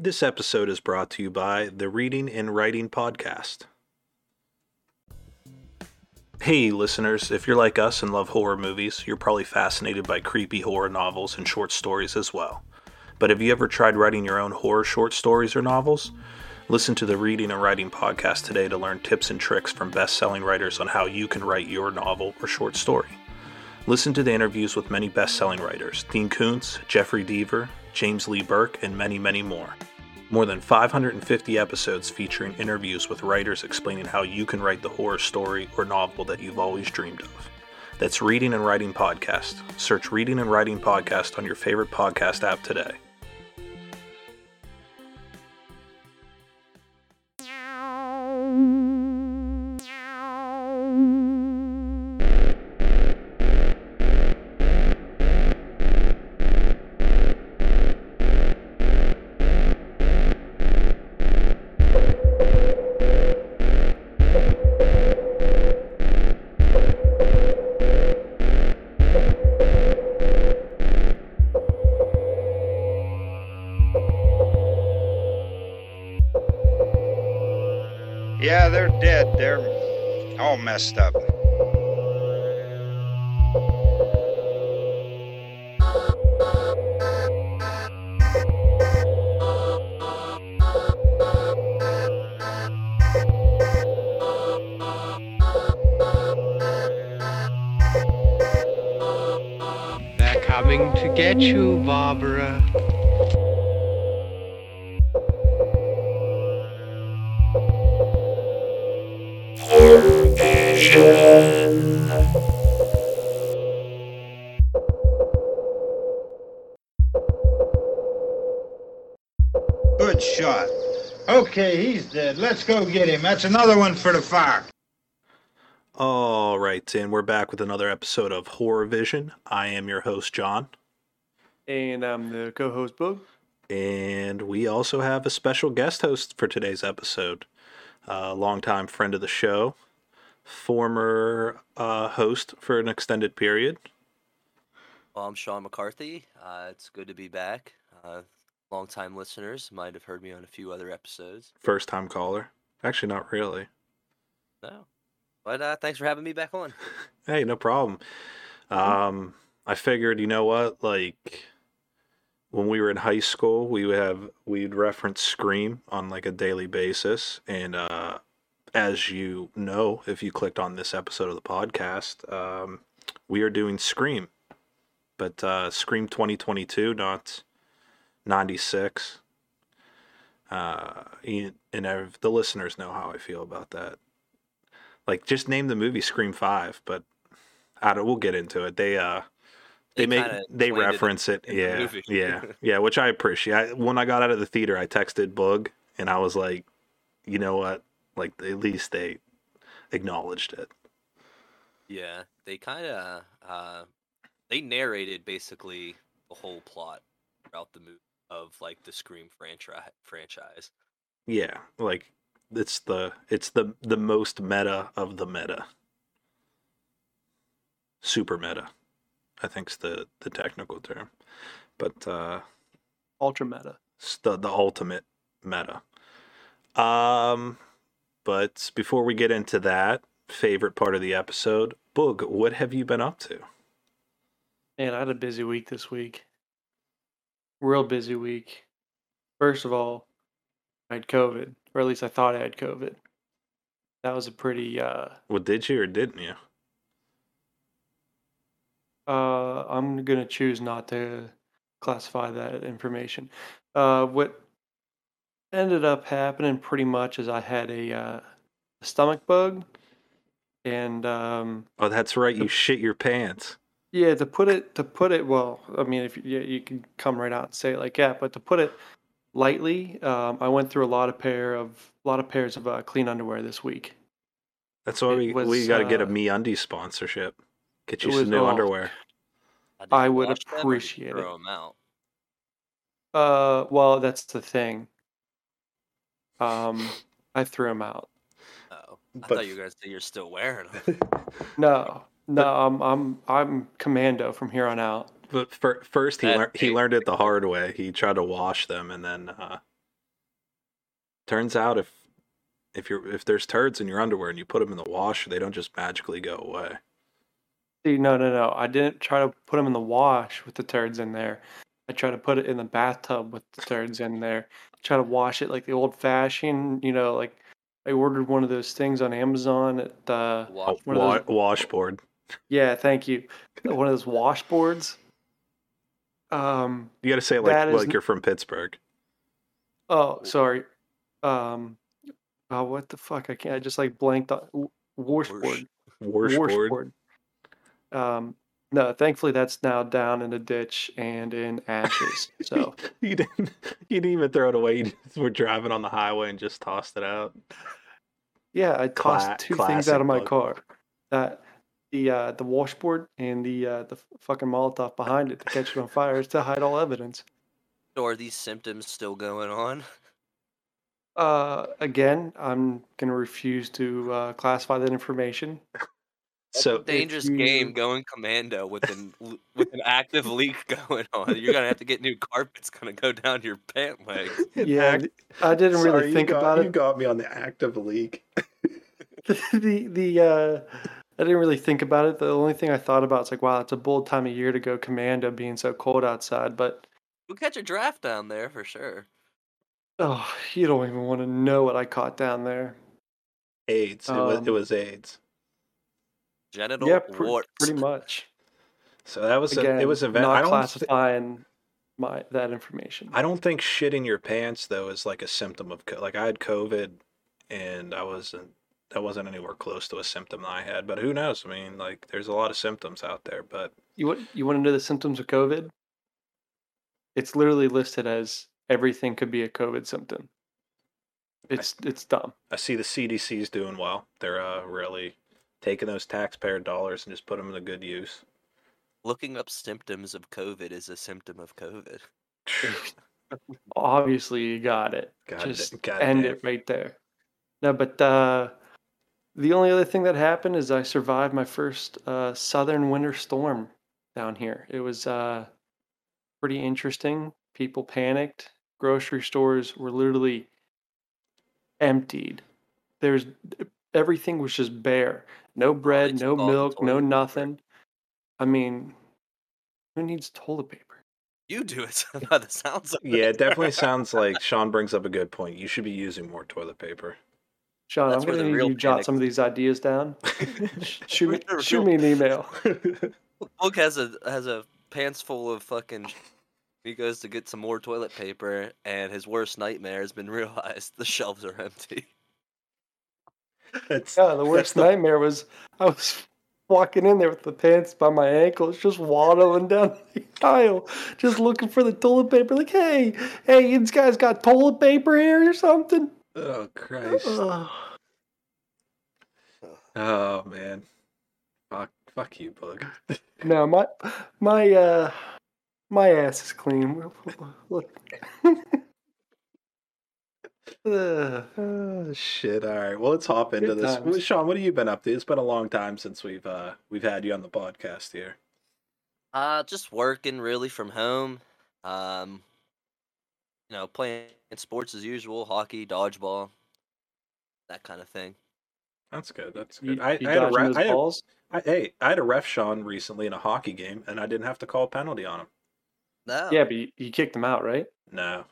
This episode is brought to you by the Reading and Writing Podcast. Hey, listeners, if you're like us and love horror movies, you're probably fascinated by creepy horror novels and short stories as well. But have you ever tried writing your own horror short stories or novels? Listen to the Reading and Writing podcast today to learn tips and tricks from best selling writers on how you can write your novel or short story. Listen to the interviews with many best selling writers Dean Koontz, Jeffrey Deaver, James Lee Burke, and many, many more. More than 550 episodes featuring interviews with writers explaining how you can write the horror story or novel that you've always dreamed of. That's Reading and Writing Podcast. Search Reading and Writing Podcast on your favorite podcast app today. All messed up. They're coming to get you, Barbara. Dead. Let's go get him. That's another one for the fire. All right, and we're back with another episode of Horror Vision. I am your host, John, And I'm the co-host Boog. and we also have a special guest host for today's episode. A longtime friend of the show, former uh, host for an extended period. Well, I'm Sean McCarthy. Uh, it's good to be back. Uh, longtime listeners might have heard me on a few other episodes. First time caller. Actually, not really. No. But uh, thanks for having me back on. Hey, no problem. Um, I figured, you know what, like when we were in high school, we would have we'd reference Scream on like a daily basis, and uh, as you know, if you clicked on this episode of the podcast, um, we are doing Scream, but uh, Scream 2022, not 96. Uh, and I've- the listeners know how I feel about that. Like, just name the movie Scream Five, but I don't. We'll get into it. They uh, they, make they explained it reference it. Yeah, yeah, yeah. Which I appreciate. I, when I got out of the theater, I texted Bug and I was like, you know what? Like, at least they acknowledged it. Yeah, they kind of uh, they narrated basically the whole plot throughout the movie of like the Scream franchise. Franchise. Yeah, like it's the it's the the most meta of the meta. Super meta, I think's the the technical term, but uh, Ultra meta. the the ultimate meta. Um, but before we get into that favorite part of the episode, Boog, what have you been up to? Man, I had a busy week this week. Real busy week. First of all, I had COVID, or at least I thought I had COVID. That was a pretty uh Well, did you or didn't you? uh I'm gonna choose not to classify that information. Uh what ended up happening pretty much is I had a uh a stomach bug and um Oh, that's right. You shit your pants. Yeah, to put it to put it well, I mean, if you, you can come right out and say it like that, but to put it lightly, um, I went through a lot of pair of a lot of pairs of uh, clean underwear this week. That's why It we we got to get a uh, MeUndies sponsorship. Get you some new all- underwear. Uh, did I would wash them or appreciate it. Them out. Uh, well, that's the thing. Um, I threw them out. Oh, I But- thought you guys gonna you're still wearing them. No, no, I'm I'm I'm commando from here on out. But fir- first, he That learned he learned it the hard way. He tried to wash them, and then uh, turns out if if you're if there's turds in your underwear and you put them in the wash, they don't just magically go away. See, no, no, no. I didn't try to put them in the wash with the turds in there. I tried to put it in the bathtub with the turds in there. Try to wash it like the old fashioned, you know, like I ordered one of those things on Amazon at uh A Wash- One of wa- those- washboard. Yeah, thank you. One of those washboards. Um You got to say like like n- you're from Pittsburgh. oh, sorry. Um oh what the fuck? I can't I just like blanked on washboard. Washboard. Um no, thankfully that's now down in the ditch and in ashes. So you didn't. You didn't even throw it away. You just were driving on the highway and just tossed it out. Yeah, I tossed Cla- two things out of my bug. car. That the uh, the washboard and the uh, the fucking Molotov behind it to catch it on fire is to hide all evidence. So are these symptoms still going on? Uh, again, I'm gonna refuse to uh, classify that information. So Dangerous you- game going commando with an with an active leak going on. You're gonna have to get new carpets. Gonna go down your pant legs. Yeah, Act- I didn't Sorry, really think got- about it. You got me on the active leak. the the uh, I didn't really think about it. The only thing I thought about is like, wow, it's a bold time of year to go commando, being so cold outside. But We'll catch a draft down there for sure. oh, you don't even want to know what I caught down there. AIDS. it was. It Um, was AIDS. Genital yeah, pr- warts. pretty much. So that was. Again, a, it was a. Ve- not I don't. thi- classifying my that information. I don't think shitting your pants though is like a symptom of co- like I had COVID, and I wasn't. That wasn't anywhere close to a symptom that I had. But who knows? I mean, like, there's a lot of symptoms out there. But You want you want to know the symptoms of COVID? It's literally listed as everything could be a COVID symptom. It's it's dumb. I see the CDC's doing well. They're uh, really taking those taxpayer dollars and just put them to good use. Looking up symptoms of COVID is a symptom of COVID. Obviously, you got it. God, Just God end damn. it right there. No, but uh, the only other thing that happened is I survived my first uh, southern winter storm down here. It was uh, pretty interesting. People panicked. Grocery stores were literally emptied. There's everything was just bare. No bread, took no milk, no toilet paper. nothing. I mean, who needs toilet paper? You do it by the sounds of Yeah, it. it definitely sounds like Sean brings up a good point. You should be using more toilet paper. Sean, That's I'm gonna need you to jot some of these ideas down. Shoot me, Where the shoot me an email. Luke has a has a pants full of fucking. He goes to get some more toilet paper, and his worst nightmare has been realized: the shelves are empty. That's, Yeah, the that's worst the- nightmare was I was walking in there with the pants by my ankles, just waddling down the aisle, just looking for the toilet paper. Like, hey, hey, this guy's got toilet paper here or something? Oh Christ! Ugh. Oh man, fuck, fuck you, bug. no, my my uh my ass is clean. Look. Ugh. Oh shit! All right, well let's hop into this. times. Well, Sean, what have you been up to? It's been a long time since we've uh we've had you on the podcast here. Uh, just working really from home. Um, you know, playing sports as usual, hockey, dodgeball, that kind of thing. That's good. That's You, good. I, you I had a ref, those I had, balls? I, hey, I had a ref Sean recently in a hockey game, and I didn't have to call a penalty on him. No. Yeah, but you, you kicked him out, right? No,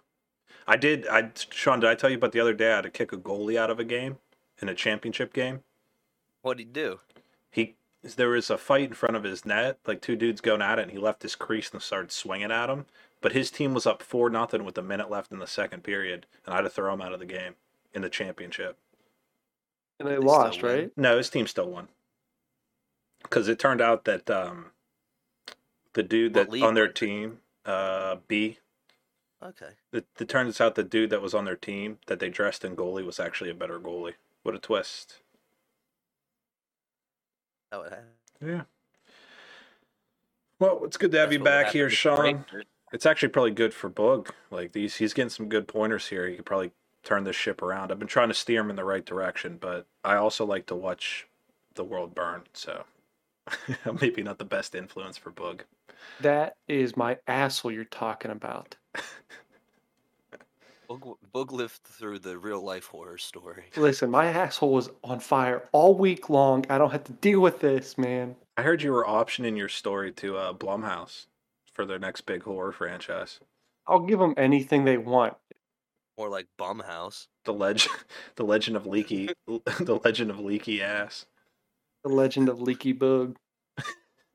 I did. I Sean, did I tell you about the other day? I had to kick a goalie out of a game in a championship game. What'd he do? He there was a fight in front of his net, like two dudes going at it, and he left his crease and started swinging at him. But his team was up four nothing with a minute left in the second period, and I had to throw him out of the game in the championship. And they They lost, right? No, his team still won. Because it turned out that um, the dude that league on their team, uh, B, Okay. it, it turns out the dude that was on their team that they dressed in goalie was actually a better goalie. What a twist! That would happen. Yeah. Well, it's good to have That's you back here, Sean. Rangers. It's actually probably good for Boog. Like these, he's getting some good pointers here. He could probably turn this ship around. I've been trying to steer him in the right direction, but I also like to watch the world burn. So maybe not the best influence for Boog. That is my asshole you're talking about. Boog, Boog lived through the real life horror story. Listen, my asshole was on fire all week long. I don't have to deal with this, man. I heard you were optioning your story to uh, Blumhouse for their next big horror franchise. I'll give them anything they want. More like Bumhouse. The legend, the legend of leaky, the legend of leaky ass. The Legend of Leaky Bug.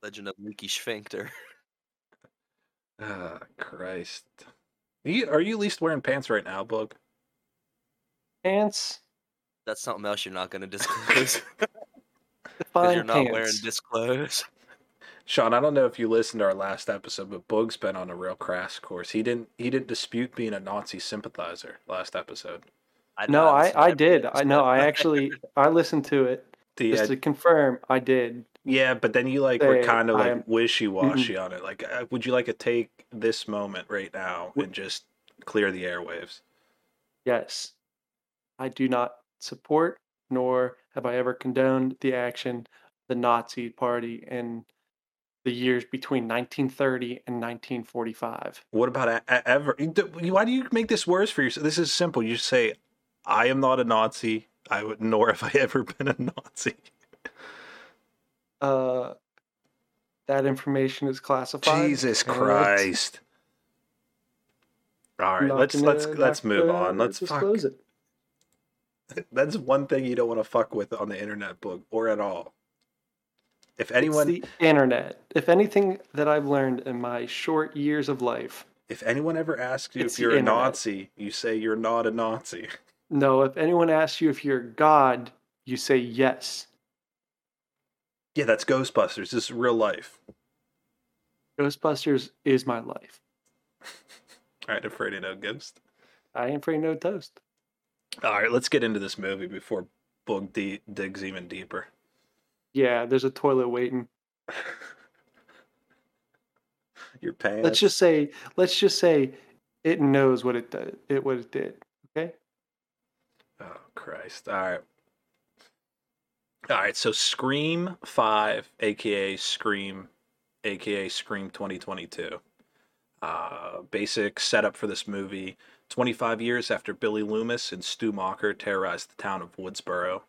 Legend of Leaky Sphincter. Ah, Christ. You, are you at least wearing pants right now, Bug? Pants. That's something else you're not going to disclose. Because Define you're not wearing disclose. Sean, I don't know if you listened to our last episode, but Boog's been on a real crash course. He didn't he didn't dispute being a Nazi sympathizer last episode. I no, I, I did. I know. I actually I listened to it The, just uh, to confirm. I did. yeah, but then you like were kind of like am- wishy washy on it. Like, uh, would you like to take this moment right now and just clear the airwaves? Yes, I do not support nor have I ever condoned the action of the Nazi Party in the years between 1930 and 1945. What about a- a- ever? Why do you make this worse for yourself? This is simple. You say, "I am not a Nazi. I would nor have I ever been a Nazi." Uh, that information is classified. Jesus Christ! All right, let's let's let's move on. Let's fuck. it. That's one thing you don't want to fuck with on the internet book or at all. If It's anyone, the internet. If anything that I've learned in my short years of life, if anyone ever asks you if you're a. Nazi, you say you're not a Nazi. no. If anyone asks you if you're God, you say yes. Yeah, that's Ghostbusters. This is real life. Ghostbusters is my life. All right, afraid of no ghost. I ain't afraid of no toast. All right, let's get into this movie before Boog de- digs even deeper. Yeah, there's a toilet waiting. Your pants. Let's just say, let's just say, it knows what it did. It what it did. Okay. Oh Christ! All right, all right. So Scream Five, aka Scream, aka Scream 2022. Uh, basic setup for this movie: 25 years after Billy Loomis and Stu Macher terrorized the town of Woodsboro,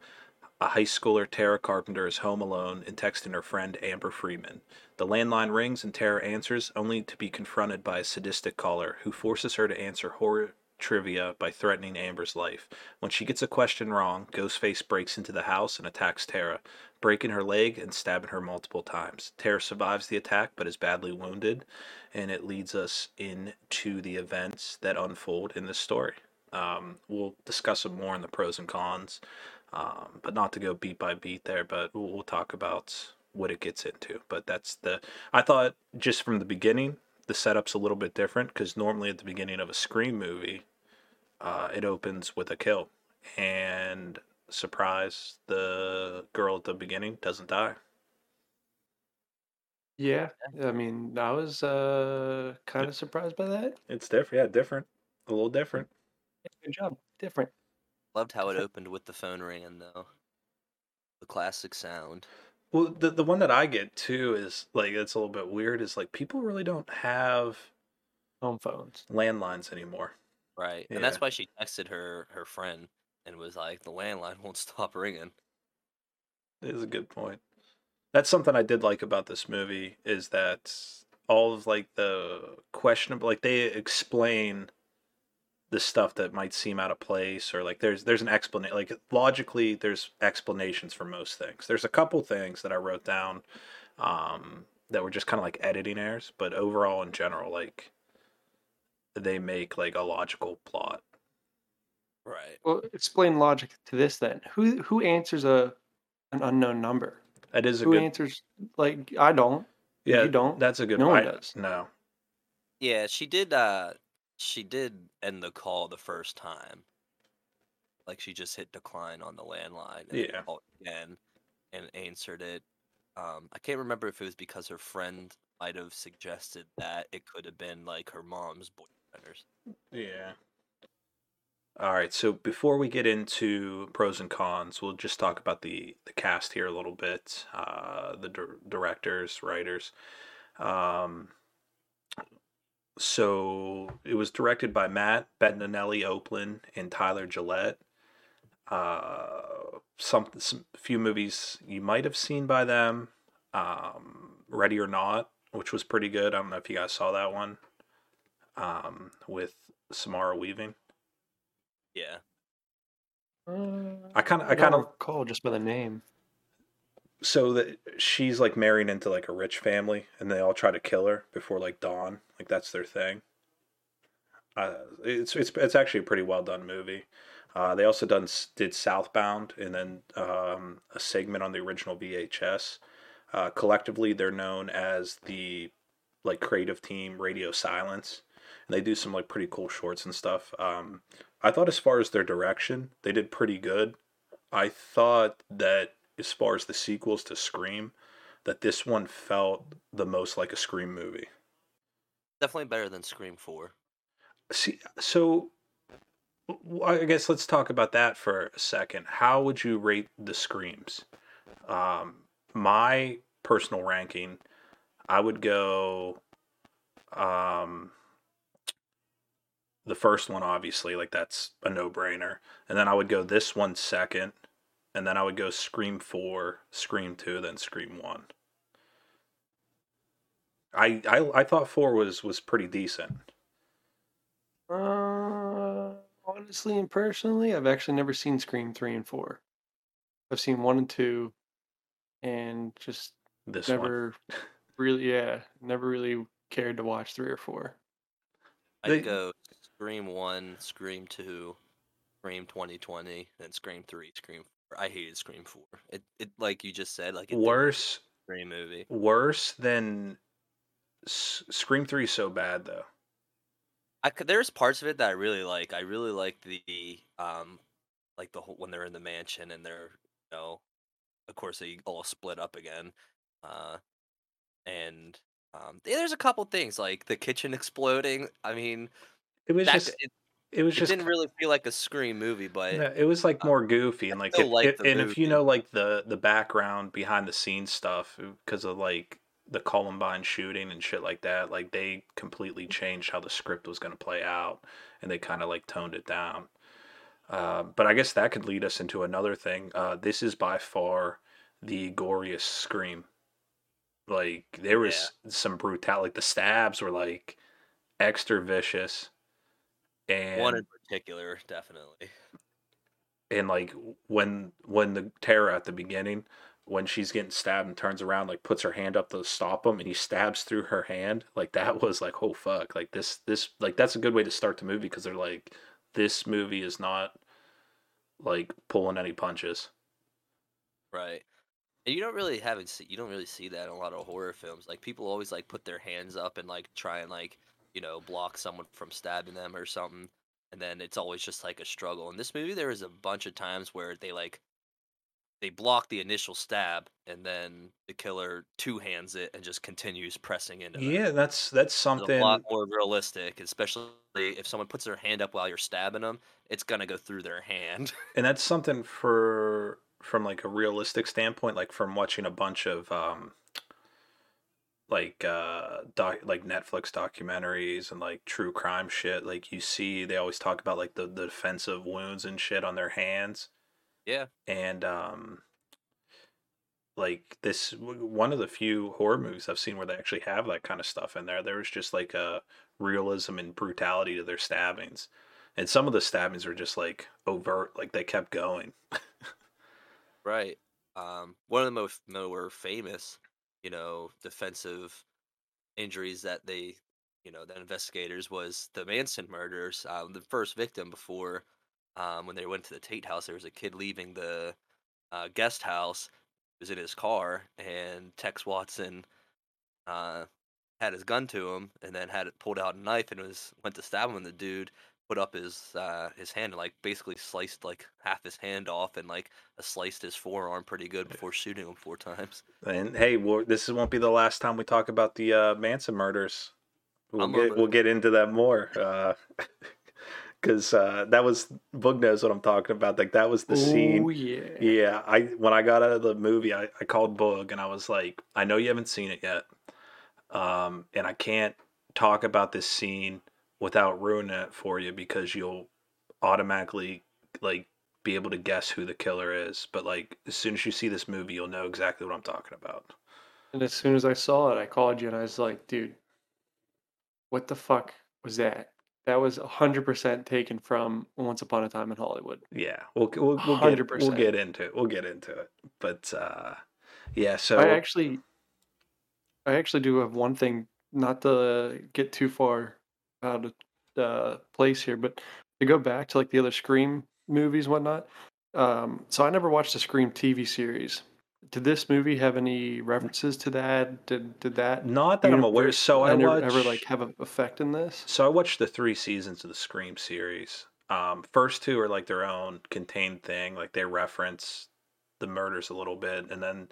a high schooler Tara Carpenter is home alone and texting her friend Amber Freeman. The landline rings and Tara answers, only to be confronted by a sadistic caller who forces her to answer horror trivia by threatening Amber's life. When she gets a question wrong, Ghostface breaks into the house and attacks Tara, breaking her leg and stabbing her multiple times. Tara survives the attack but is badly wounded, and it leads us into the events that unfold in this story. Um, we'll discuss some more in the pros and cons, um, but not to go beat by beat there, but we'll, we'll talk about what it gets into. But that's the, I thought just from the beginning, the setup's a little bit different because normally at the beginning of a Scream movie, uh, it opens with a kill. And surprise, the girl at the beginning doesn't die. Yeah. I mean, I was uh kind of surprised by that. It's different. Yeah, different. A little different. Good job. Different. Loved how it opened with the phone ringing, though. The classic sound. Well, the the one that I get too is like it's a little bit weird. Is like people really don't have Home phones. landlines anymore. Right. And that's why she texted her her friend and was like, the landline won't stop ringing. It is a good point. That's something I did like about this movie is that all of like the questionable, like they explain the stuff that might seem out of place or like there's there's an explanation like logically there's explanations for most things there's a couple things that i wrote down um that were just kind of like editing errors but overall in general like they make like a logical plot Right. Well, explain logic to this then. Who who answers a an unknown number? that is a Who good answers like I don't. yeah you don't? that's a good No one I- does. no Yeah, she did uh she did end the call the first time. Like she just hit decline on the landline and Yeah. called again and answered it. Um I can't remember if it was because her friend might have suggested that it could have been like her mom's boyfriend Yeah. All right. So before we get into pros and cons, we'll just talk about the the cast here a little bit. Uh, the dir- directors, writers. Um, so it was directed by Matt Bettinelli Olpin and Tyler Gillett. Uh, some, some few movies you might have seen by them. Um, Ready or Not, which was pretty good. I don't know if you guys saw that one. Um, with Samara Weaving. Yeah. I kind of, I I kind of recall just by the name. So that she's like married into like a rich family and they all try to kill her before like dawn. Like that's their thing. Uh, it's it's it's actually a pretty well done movie. Uh, they also done did southbound and then um, a segment on the original vhs uh, collectively they're known as the like creative team radio silence. And they do some like pretty cool shorts and stuff. Um, i thought as far as their direction they did pretty good. I thought that as far as the sequels to Scream, that this one felt the most like a Scream movie. Definitely better than Scream 4. See, so I guess let's talk about that for a second. How would you rate the Screams? Um, my personal ranking, I would go um, the first one, obviously, like that's a no brainer. And then I would go this one second. And then I would go Scream 4, Scream 2, then Scream 1. I, I I thought 4 was was pretty decent. Uh, honestly and personally, I've actually never seen Scream 3 and 4. I've seen 1 and 2 and just This one. never really, yeah, never really cared to watch 3 or 4. I'd They- go Scream 1, Scream 2, Scream 2020, then Scream 3, Scream 4. I hated Scream 4. It, it like you just said, like it Worse feel like a Scream movie. worse than S- Scream 3 is so bad though. I could, there's parts of it that I really like. I really like the um like the whole when they're in the mansion and they're you know of course they all split up again. Uh and um yeah, there's a couple things like the kitchen exploding. I mean, It was that, just it, it was it just didn't really feel like a Scream movie, but No, it was like more goofy and like if, like the and if you know like the the background behind the scenes stuff because of like the Columbine shooting and shit like that like they completely changed how the script was going to play out and they kind of like toned it down. Uh, but I guess that could lead us into another thing uh, this is by far the goriest scream. Like there was some brutal, like the stabs were like extra vicious and one in particular definitely. and like when when the terror at the beginning when she's getting stabbed and turns around like puts her hand up to stop him and he stabs through her hand like that was like oh fuck like this this like that's a good way to start the movie because they're like this movie is not like pulling any punches Right. And you don't really haven't see you don't really see that in a lot of horror films. Like people always like put their hands up and like try and like, you know, block someone from stabbing them or something. And then it's always just like a struggle. In this movie there was a bunch of times where they like they block the initial stab and then the killer two hands it and just continues pressing into them. yeah that's that's It's something a lot more realistic, especially if someone puts their hand up while you're stabbing them, it's gonna go through their hand. and that's something for from like a realistic standpoint like from watching a bunch of um like uh doc like netflix documentaries and like true crime shit like you see they always talk about like the, the defensive wounds and shit on their hands yeah. and um like this one of the few horror movies i've seen where they actually have that kind of stuff in there there was just like a realism and brutality to their stabbings and some of the stabbings were just like overt like they kept going Right. Um, one of the most more famous, you know, defensive injuries that they, you know, the investigators was the Manson murders. Um, the first victim before, um, when they went to the Tate house, there was a kid leaving the uh, guest house. Was in his car, and Tex Watson uh, had his gun to him, and then had it pulled out a knife and was went to stab him. And the dude put up his uh, his hand and like basically sliced like half his hand off and like uh, sliced his forearm pretty good before shooting him four times. and hey well, this won't be the last time we talk about the uh, manson murders we'll I'm get we'll get into that more uh because uh that was boog knows what i'm talking about like that was the scene Oh, yeah. Yeah, I when I got out of the movie, I, I called Boog and I was like, I know you haven't seen it yet, um, and I can't talk about this scene without ruining it for you because you'll automatically like be able to guess who the killer is. But like as soon as you see this movie, you'll know exactly what I'm talking about. And as soon as I saw it, I called you and I was like, dude, what the fuck was that? That was 100% taken from Once Upon a Time in Hollywood. Yeah, we'll we'll, we'll get we'll get into it. We'll get into it. But uh, yeah, so I actually, I actually do have one thing, not to get too far out of uh, place here, but to go back to like the other Scream movies, and whatnot. Um, so I never watched the Scream TV series. Did this movie have any references to that? Did did that not that I'm aware. So I ever, watched ever like have an effect in this? So I watched the three seasons of the Scream series. Um, first two are like their own contained thing, like they reference the murders a little bit, and then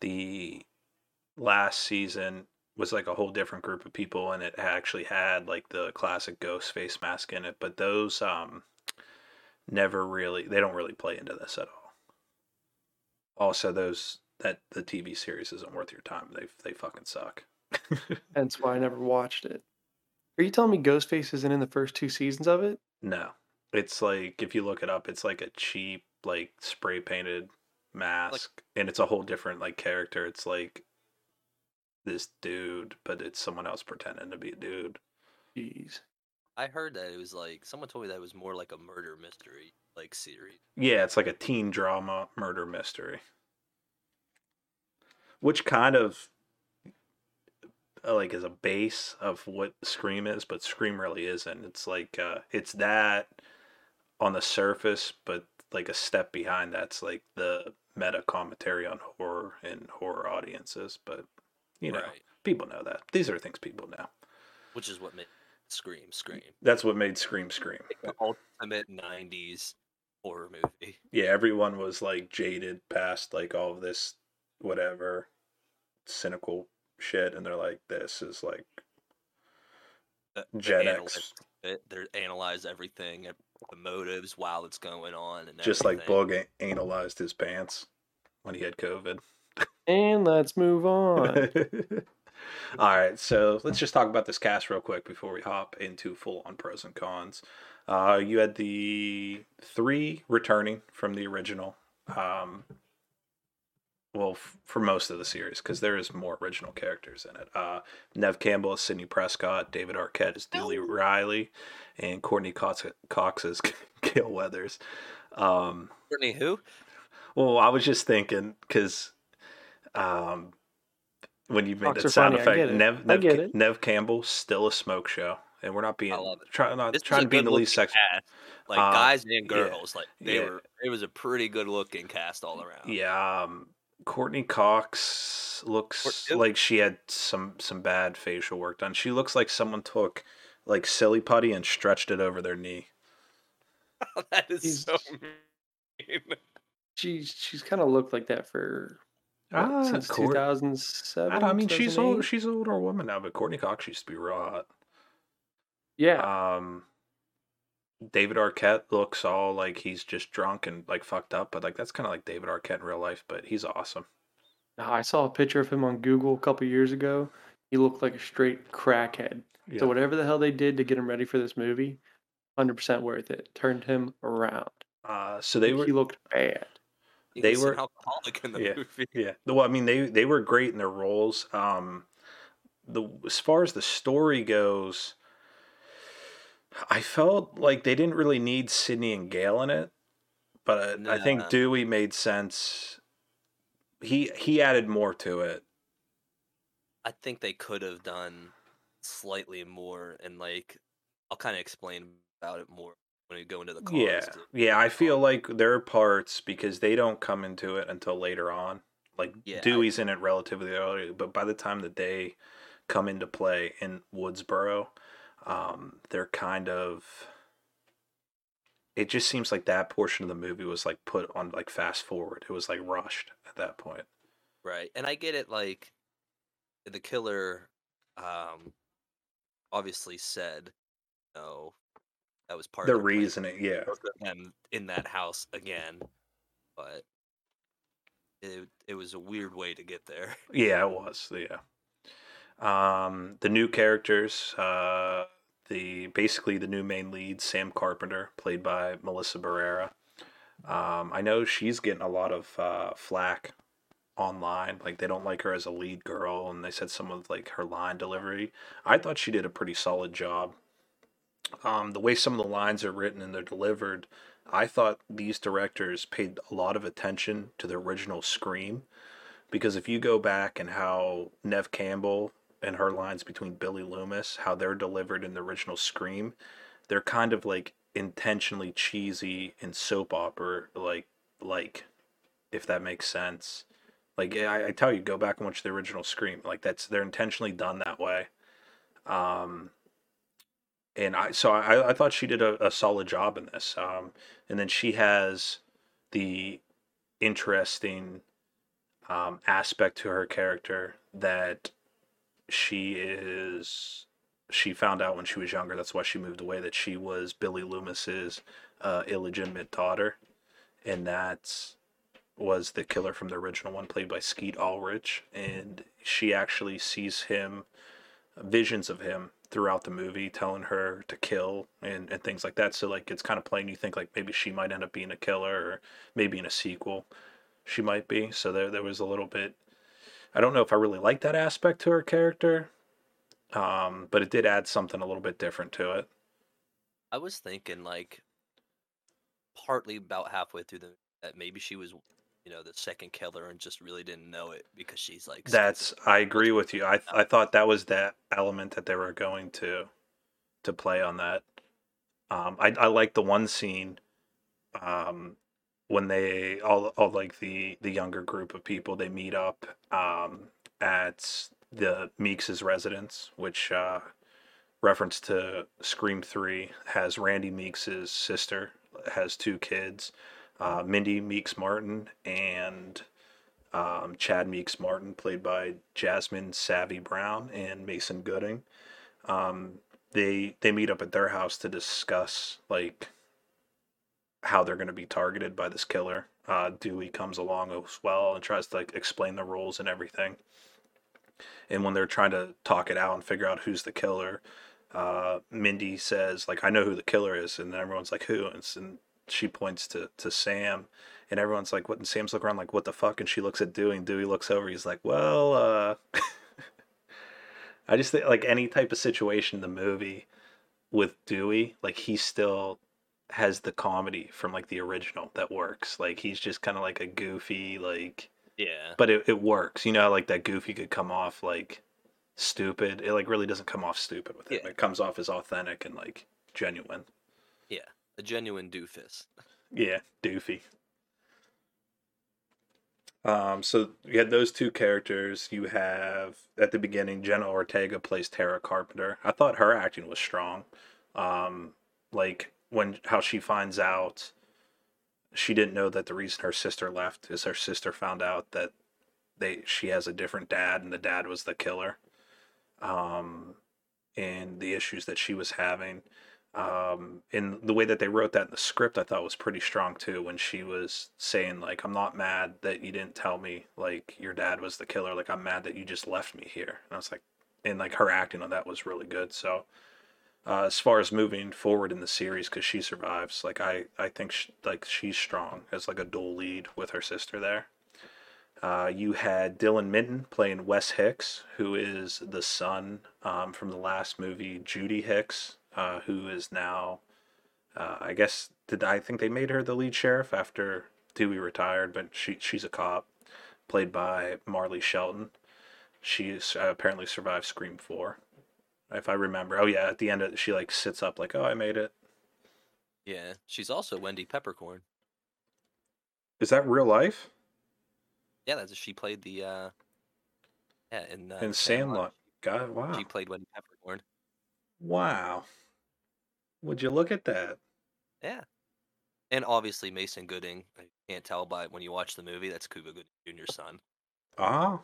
the last season was like a whole different group of people, and it actually had like the classic ghost face mask in it. But those um, never really, they don't really play into this at all. Also, those that the TV series isn't worth your time. They they fucking suck. That's why I never watched it. Are you telling me Ghostface isn't in the first two seasons of it? No. It's like if you look it up, it's like a cheap, like spray painted mask. and it's a whole different like character. It's like this dude, but it's someone else pretending to be a dude. Jeez. I heard that it was like someone told me that it was more like a murder mystery like series. Yeah, it's like a teen drama murder mystery. Which kind of uh, like is a base of what Scream is, but Scream really isn't. It's like uh it's that on the surface, but like a step behind that's like the meta commentary on horror and horror audiences, but you know, Right. people know that. These are things people know. Which is what made Scream Scream. That's what made Scream Scream. Like the ultimate nineties horror movie. yeah, everyone was like jaded past like all of this whatever cynical shit and they're like this is like Gen X it- They analyze everything, the motives while it's going on, and just like everything. Bug analyzed his pants when he had COVID. And let's move on. All right, so let's just talk about this cast real quick before we hop into full on pros and cons. Uh, you had the three returning from the original. Um, well, f- for most of the series, because there is more original characters in it. Uh, Neve Campbell is Sidney Prescott, David Arquette is Dewey Riley, and Courteney Cox, Cox is Gale Weathers. Um, Courteney who? well, I was just thinking because um, when you made Fox that sound funny, effect, get it. Nev, I Nev, get it. Neve Campbell still a smoke show, and we're not being love it. try, not This trying to be in the least good-looking cast. Like Uh, guys and yeah, girls, like they yeah. were. It was a pretty good looking cast all around. Yeah, um, Courteney Cox looks who? like she had some some bad facial work done. She looks like someone took like silly putty and stretched it over their knee. that is He's- so mean. she's she's kind of looked like that for what, Ah, since 2007. I, mean, she's old. She's an older woman now, but Courteney Cox used to be real hot. Yeah, Um, David Arquette looks all like he's just drunk and like fucked up, but like that's kind of like David Arquette in real life. But he's awesome. I saw a picture of him on Google a couple years ago. He looked like a straight crackhead. Yeah. So whatever the hell they did to get him ready for this movie, hundred percent worth it. Turned him around. Uh, so they were he looked bad. He They were- alcoholic in the yeah. movie. Yeah. Well, I mean, they they were great in their roles. Um, the as far as the story goes, I felt like they didn't really need Sidney and Gale in it, but I, I think. Dewey made sense. He he added more to it. I think they could have done slightly more, and like I'll kind of explain about it more when we go into the cons. Yeah, yeah. I feel like there are parts because they don't come into it until later on. Like Yeah, I- Dewey's in it relatively early, but by the time that they come into play in Woodsboro, um, they're kind of. It just seems like that portion of the movie was like put on like fast forward. It was like rushed at that point. Right. And I get it like the killer um obviously said no that was part The of the reasoning, yeah, them in that house again. But it it was a weird way to get there. yeah, it was, yeah. Um, the new characters, uh, the basically the new main lead, Sam Carpenter, played by Melissa Barrera. Um, I know she's getting a lot of uh, flack online. Like they don't like her as a lead girl, and they said some of like her line delivery. I thought she did a pretty solid job. Um, the way some of the lines are written and they're delivered, I thought these directors paid a lot of attention to the original Scream, because if you go back and how Neve Campbell and her lines between Billy Loomis, how they're delivered in the original Scream, they're kind of like intentionally cheesy and soap opera like like if that makes sense. Like I, I tell you go back and watch the original scream. Like that's they're intentionally done that way. Um and i so i, I thought she did a, a solid job in this um and then she has the interesting um aspect to her character that she is she found out when she was younger. That's why she moved away. That she was Billy Loomis's uh, illegitimate daughter, and that was the killer from the original one, played by Skeet Ulrich. And she actually sees him, visions of him throughout the movie, telling her to kill and, and things like that. So like it's kind of playing. You think like maybe she might end up being a killer, or maybe in a sequel, she might be. So there there was a little bit. I don't know if I really like that aspect to her character, um, but it did add something a little bit different to it. I was thinking like partly about halfway through the that maybe she was you know the second killer and just really didn't know it because she's like That's I agree with you. I I thought that was that element that they were going to to play on that. Um, I I like the one scene, um, when they all all like the the younger group of people they meet up um at the Meeks's residence, which uh, reference to Scream Three has Randy Meeks's sister has two kids, uh, Mindy Meeks Martin and um, Chad Meeks Martin, played by Jasmin Savoy Brown and Mason Gooding. Um, they they meet up at their house to discuss like how they're going to be targeted by this killer. Uh, Dewey comes along as well and tries to like explain the rules and everything. And when they're trying to talk it out and figure out who's the killer, uh, Mindy says like I know who the killer is, and everyone's like who, and, and she points to to Sam, and everyone's like what? And Sam's looking around like what the fuck, and she looks at Dewey, and Dewey looks over, he's like well, uh, I just think like any type of situation in the movie with Dewey, like he still has the comedy from like the original that works. Like he's just kind of like a goofy like yeah but it, it works. You know, like that goofy could come off like stupid. It like really doesn't come off stupid with him. Yeah. It comes off as authentic and like genuine. A genuine doofus. Yeah, doofy. Um, so you had those two characters. You have at the beginning, Jenna Ortega plays Tara Carpenter. I thought her acting was strong. Um, like when how she finds out she didn't know that the reason her sister left is her sister found out that they she has a different dad and the dad was the killer. Um, and the issues that she was having um and the way that they wrote that in the script i thought was pretty strong too when she was saying like i'm not mad that you didn't tell me like your dad was the killer like i'm mad that you just left me here. And i was like and like her acting on that was really good. So uh, as far as moving forward in the series because she survives like i i think sh like she's strong as like a dual lead with her sister there. Uh, you had Dylan Minnette playing Wes Hicks, who is the son um, from the last movie, Judy Hicks, uh, who is now, uh, I guess, did I think they made her the lead sheriff after Dewey retired, but she she's a cop, played by Marley Shelton. She uh, apparently survived Scream Four, if I remember. Oh yeah, at the end of, she like sits up like, oh, I made it. Yeah, she's also Wendy Peppercorn. Is that real life? Yeah, that's she played the uh yeah in uh, In Sandlot. God, wow, She played Wendy Peppercorn. wow. Would you look at that? Yeah, and obviously Mason Gooding. I can't tell by when you watch the movie that's Cuba Gooding Jr.'s son. Ah,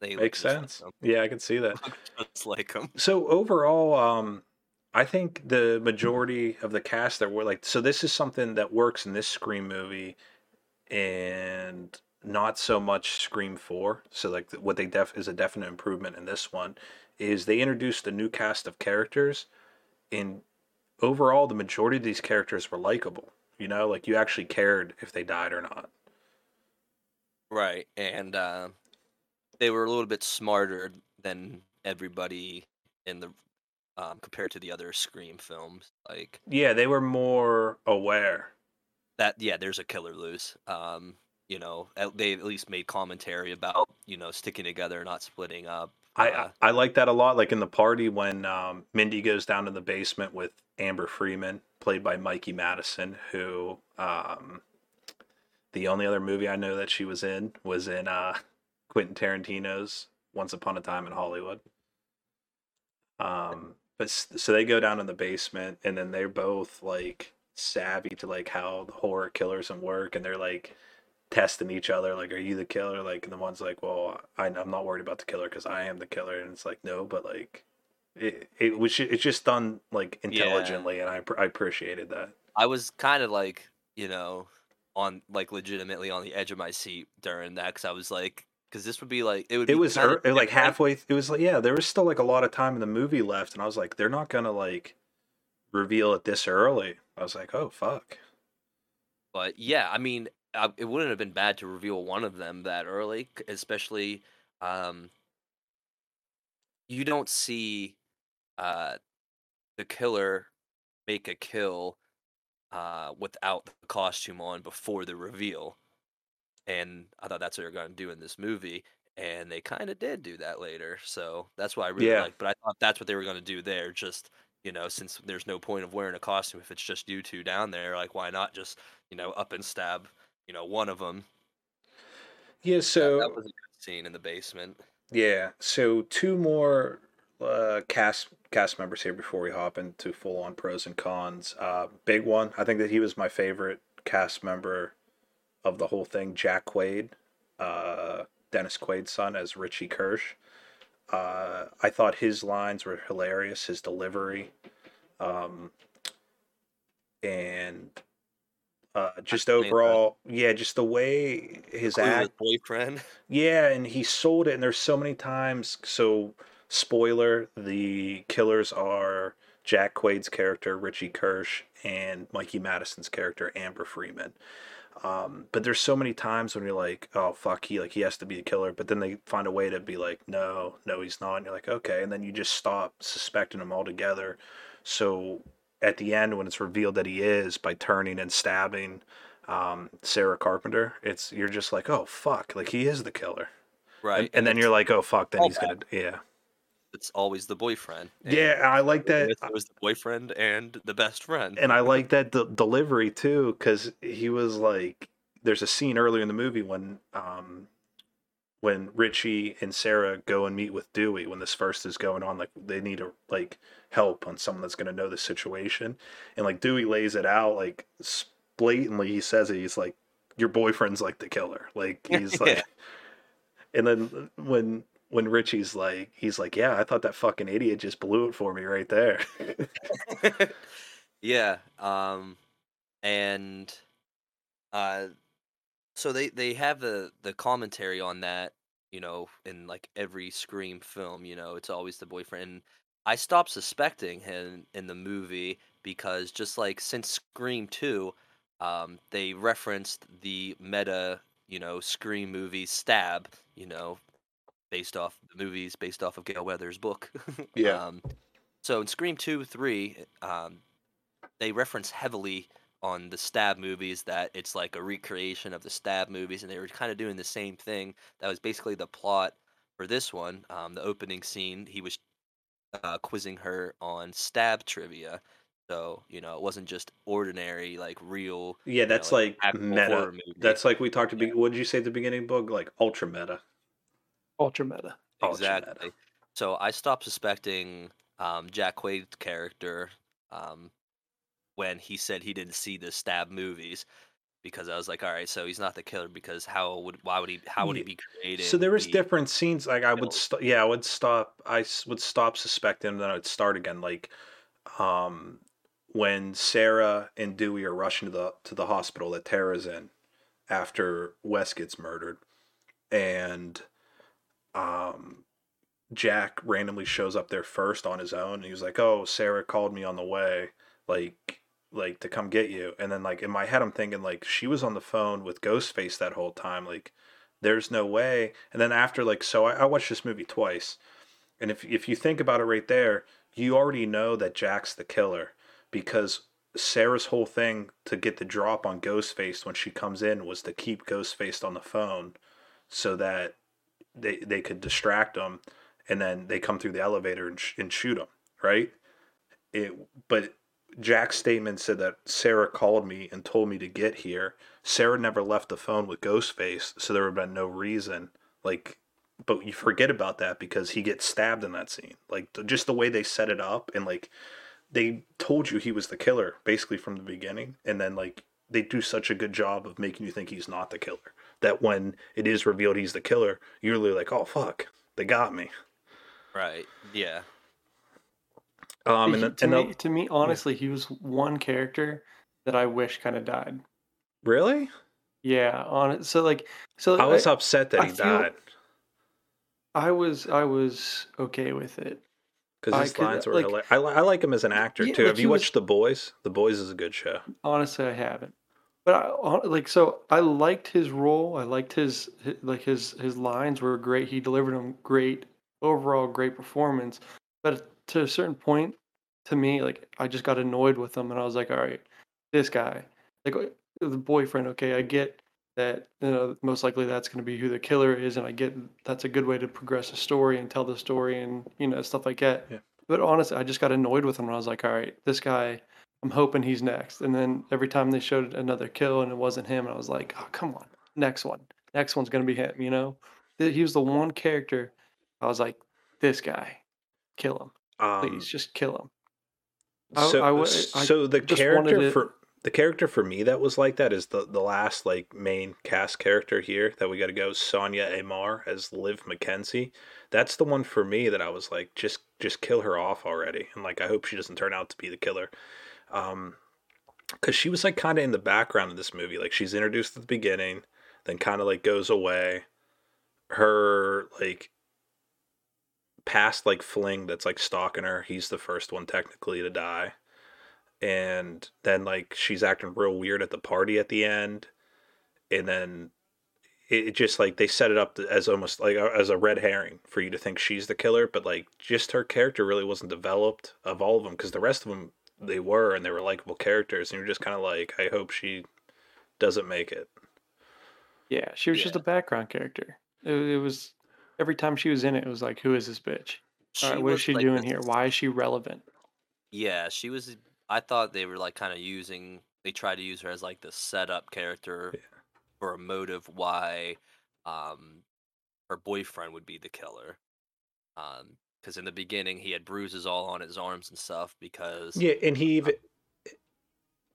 They look makes just like sense. Yeah, I can see that. Just like him. So overall, um, I think the majority of the cast that were like, so this is something that works in this Scream movie, and not so much Scream Four. So like what they def is a definite improvement in this one is they introduced a new cast of characters, and overall the majority of these characters were likable. You know, like you actually cared if they died or not. Right, and uh, they were a little bit smarter than everybody in the um, compared to the other Scream films. Like Yeah, they were more aware. that, yeah, there's a killer loose. Um, you know, at, they at least made commentary about you know sticking together, not splitting up. I, I like that a lot. Like in the party when um, Mindy goes down to the basement with Amber Freeman, played by Mikey Madison, who um, the only other movie I know that she was in was in uh, Quentin Tarantino's Once Upon a Time in Hollywood. Um, but so they go down in the basement, and then they're both like savvy to like how the horror killers and work, and they're like testing each other like are you the killer? Like and the one's like well I, i'm not worried about the killer because i am the killer. And it's like no but like it, it was it's just done like Yeah. intelligently and I, I appreciated that. I was kind of like, you know, on like legitimately on the edge of my seat during that because I was like, because this would be like it would. it was it, like halfway it was like yeah there was still like a lot of time in the movie left and i was like they're not gonna like reveal it this early. I was like oh fuck. But yeah, I mean, it wouldn't have been bad to reveal one of them that early, especially. Um, you don't see uh, the killer make a kill uh, without the costume on before the reveal. And I thought that's what they were going to do in this movie. And they kind of did do that later. So that's why I really Yeah. like. But I thought that's what they were going to do there. Just, you know, since there's no point of wearing a costume if it's just you two down there, like, why not just, you know, up and stab, you know, one of them? yeah so that was a good scene in the basement. Yeah. So two more uh, cast cast members here before we hop into full on pros and cons. Uh, big one. I think that he was my favorite cast member of the whole thing. Jack Quaid, uh, Dennis Quaid's son as Richie Kirsch. Uh, I thought his lines were hilarious. His delivery, um, and uh, just overall, yeah, just the way his act. boyfriend. Yeah, and he sold it, and there's so many times. So, spoiler: the killers are Jack Quaid's character Richie Kirsch and Mikey Madison's character Amber Freeman. Um, but there's so many times when you're like, oh fuck, he like he has to be a killer, but then they find a way to be like, no, no, he's not. And you're like, okay, and then you just stop suspecting him altogether. So at the end, when it's revealed that he is by turning and stabbing um, Sarah Carpenter, it's you're just like, oh fuck, like he is the killer. Right. And, and then you're like, oh fuck, then he's gonna, yeah, it's always the boyfriend. and yeah. I like that. It was the boyfriend and the best friend. and I like that de- delivery too, because he was like, there's a scene earlier in the movie when, um, when Richie and Sarah go and meet with Dewey when this first is going on, like they need to like help on someone that's gonna know the situation, and like Dewey lays it out like blatantly. He says it. He's like, your boyfriend's like the killer. Like he's like, and then when when Richie's like, he's like, yeah, I thought that fucking idiot just blew it for me right there. yeah. Um, and uh, so they they have the the commentary on that. You know, in like every Scream film, you know, it's always the boyfriend. I stopped suspecting him in the movie because just like since Scream two, um, they referenced the meta, you know, Scream movie Stab, you know, based off the movies based off of Gale Weathers' book. Yeah. Um, so in Scream two, three, um, they reference heavily on the stab movies that it's like a recreation of the stab movies and they were kind of doing the same thing that was basically the plot for this one um, the opening scene he was uh, quizzing her on stab trivia so you know it wasn't just ordinary like real Yeah, you know, that's like meta. That's like we talked about. What did you say at the beginning of the book? Like ultra meta. Ultra meta. ultra meta. exactly so i stopped suspecting um, jack quaid's character um, when he said he didn't see the stab movies because i was like all right so he's not the killer because how would why would he how would he be created? So there was the- different scenes. Like I would, st- yeah, I would stop. I would stop suspecting, and then I would start again. Like, um, when Sarah and Dewey are rushing to the to the hospital that Tara's in, after Wes gets murdered, and um, Jack randomly shows up there first on his own. And he was like, "Oh, Sarah called me on the way, like, like to come get you." And then, like in my head, I'm thinking like she was on the phone with Ghostface that whole time. Like, there's no way. And then after, like, so I, I watched this movie twice, and if if you think about it right there, you already know that Jack's the killer because Sarah's whole thing to get the drop on Ghostface when she comes in was to keep Ghostface on the phone so that they they could distract him and then they come through the elevator and, sh- and shoot him, right? It but Jack's statement said that Sarah called me and told me to get here. Sarah never left the phone with Ghostface, so there would have been no reason. Like, but you forget about that because he gets stabbed in that scene. Like, just the way they set it up and like they told you he was the killer basically from the beginning, and then like they do such a good job of making you think he's not the killer that when it is revealed he's the killer, you're really like, oh fuck, they got me. Right. Yeah. Um, and, then, to and me, to me, honestly, he was one character that I wish kind of died. really, Yeah, on. So like, so I was upset that I he died I was I was okay with it. because I his could, lines were. like- I, I like him as an actor Yeah, too. like, Have he you was- watched The Boys? The Boys is a good show. Honestly, I haven't. But I like so I liked his role. I liked his, hi like his his lines were great. He delivered them great. Overall, great performance. But to a certain point, to me, like I just got annoyed with him, and I was like, all right, this guy, like the boyfriend. Okay, I get that. You know, most likely that's going to be who the killer is, and I get that's a good way to progress a story and tell the story and you know stuff like that. Yeah. But honestly, I just got annoyed with him, and I was like, all right, this guy. I'm hoping he's next. And then every time they showed another kill and it wasn't him, and I was like, oh, come on, next one. Next one's going to be him, you know? He was the one character I was like, this guy, kill him. Um, Please, just kill him. I- so, I I so the character for the character for me that was like that is the the last like main cast character here that we got to go Sonia Ammar as Liv McKenzie. That's the one for me that I was like just just kill her off already and like I hope she doesn't turn out to be the killer. Um cuz she was like kind of in the background of this movie. Like she's introduced at the beginning, then kind of like goes away. Her like past like fling that's like stalking her, he's the first one technically to die. And then like she's acting real weird at the party at the end. And then it, just like they set it up as almost like a- as a red herring for you to think she's the killer but like just her character really wasn't developed of all of them because the rest of them they were and they were likable characters and you're just kind of like i hope she doesn't make it. Yeah, she was just a background character. It, it was every time she was in it, it was like, who is this bitch? All right, what is was she like doing this- here? Why is she relevant? Yeah, she was. I thought they were like kind of using. They tried to use her as like the setup character for a motive why, um, her boyfriend would be the killer. Um, because in the beginning he had bruises all on his arms and stuff because yeah and he even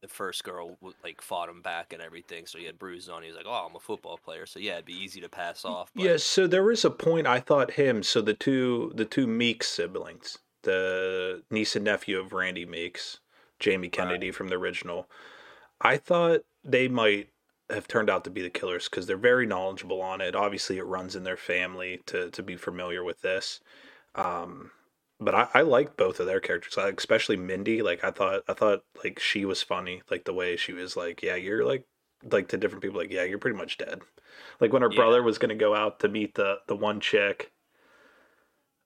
the first girl like fought him back and everything, so he had bruises on. He was like, "Oh, I'm a football player, so yeah, it'd be easy to pass off." But Yeah, so there was a point I thought him, so the two the two Meeks siblings, the niece and nephew of Randy Meeks, Jamie Kennedy from the original, I thought they might have turned out to be the killers because they're very knowledgeable on it. Obviously, it runs in their family to to be familiar with this. Um, but I, I liked both of their characters, like, especially Mindy. Like I thought, I thought like she was funny, like the way she was like, yeah, you're like, like to different people, like, yeah, you're pretty much dead. Like when her Yeah. brother was gonna go out to meet the the one chick,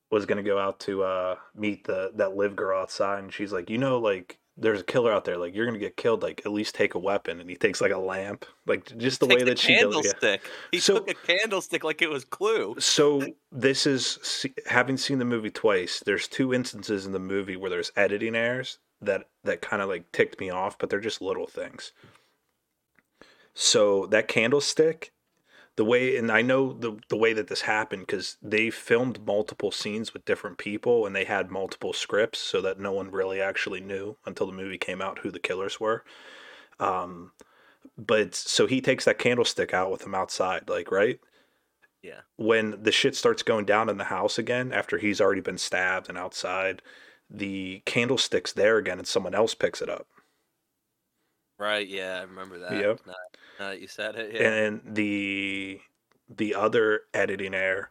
was gonna go out to uh meet the that live girl outside, and she's like, you know, like there's a killer out there, like you're gonna get killed, like at least take a weapon, and he takes like a lamp, like just the Take way that she it. yeah. candlestick. He So- took a candlestick like it was Clue. So this is having seen the movie twice. There's two instances in the movie where there's editing errors that that kind of like ticked me off, but they're just little things. So that candlestick, the way, and I know the the way that this happened because they filmed multiple scenes with different people and they had multiple scripts, so that no one really actually knew until the movie came out who the killers were. Um, but so he takes that candlestick out with him outside, like right Yeah. when the shit starts going down in the house again after he's already been stabbed and outside, the candlestick's there again and someone else picks it up. Right, yeah, I remember that. Yep. Now, now that you said it, yeah. And the the other editing error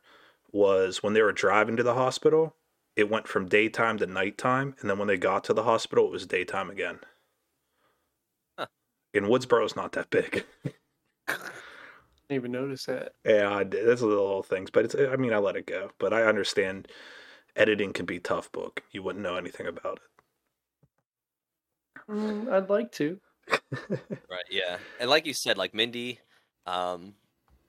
was when they were driving to the hospital, it went from daytime to nighttime, and then when they got to the hospital, it was daytime again. Huh. And Woodsboro's not that big. Didn't even notice that. Yeah, I did. That's the little things, but it's. I mean, I let it go. But I understand editing can be tough. Book, you wouldn't know anything about Mm, I'd like to. Right, yeah. And like you said, like Mindy, um,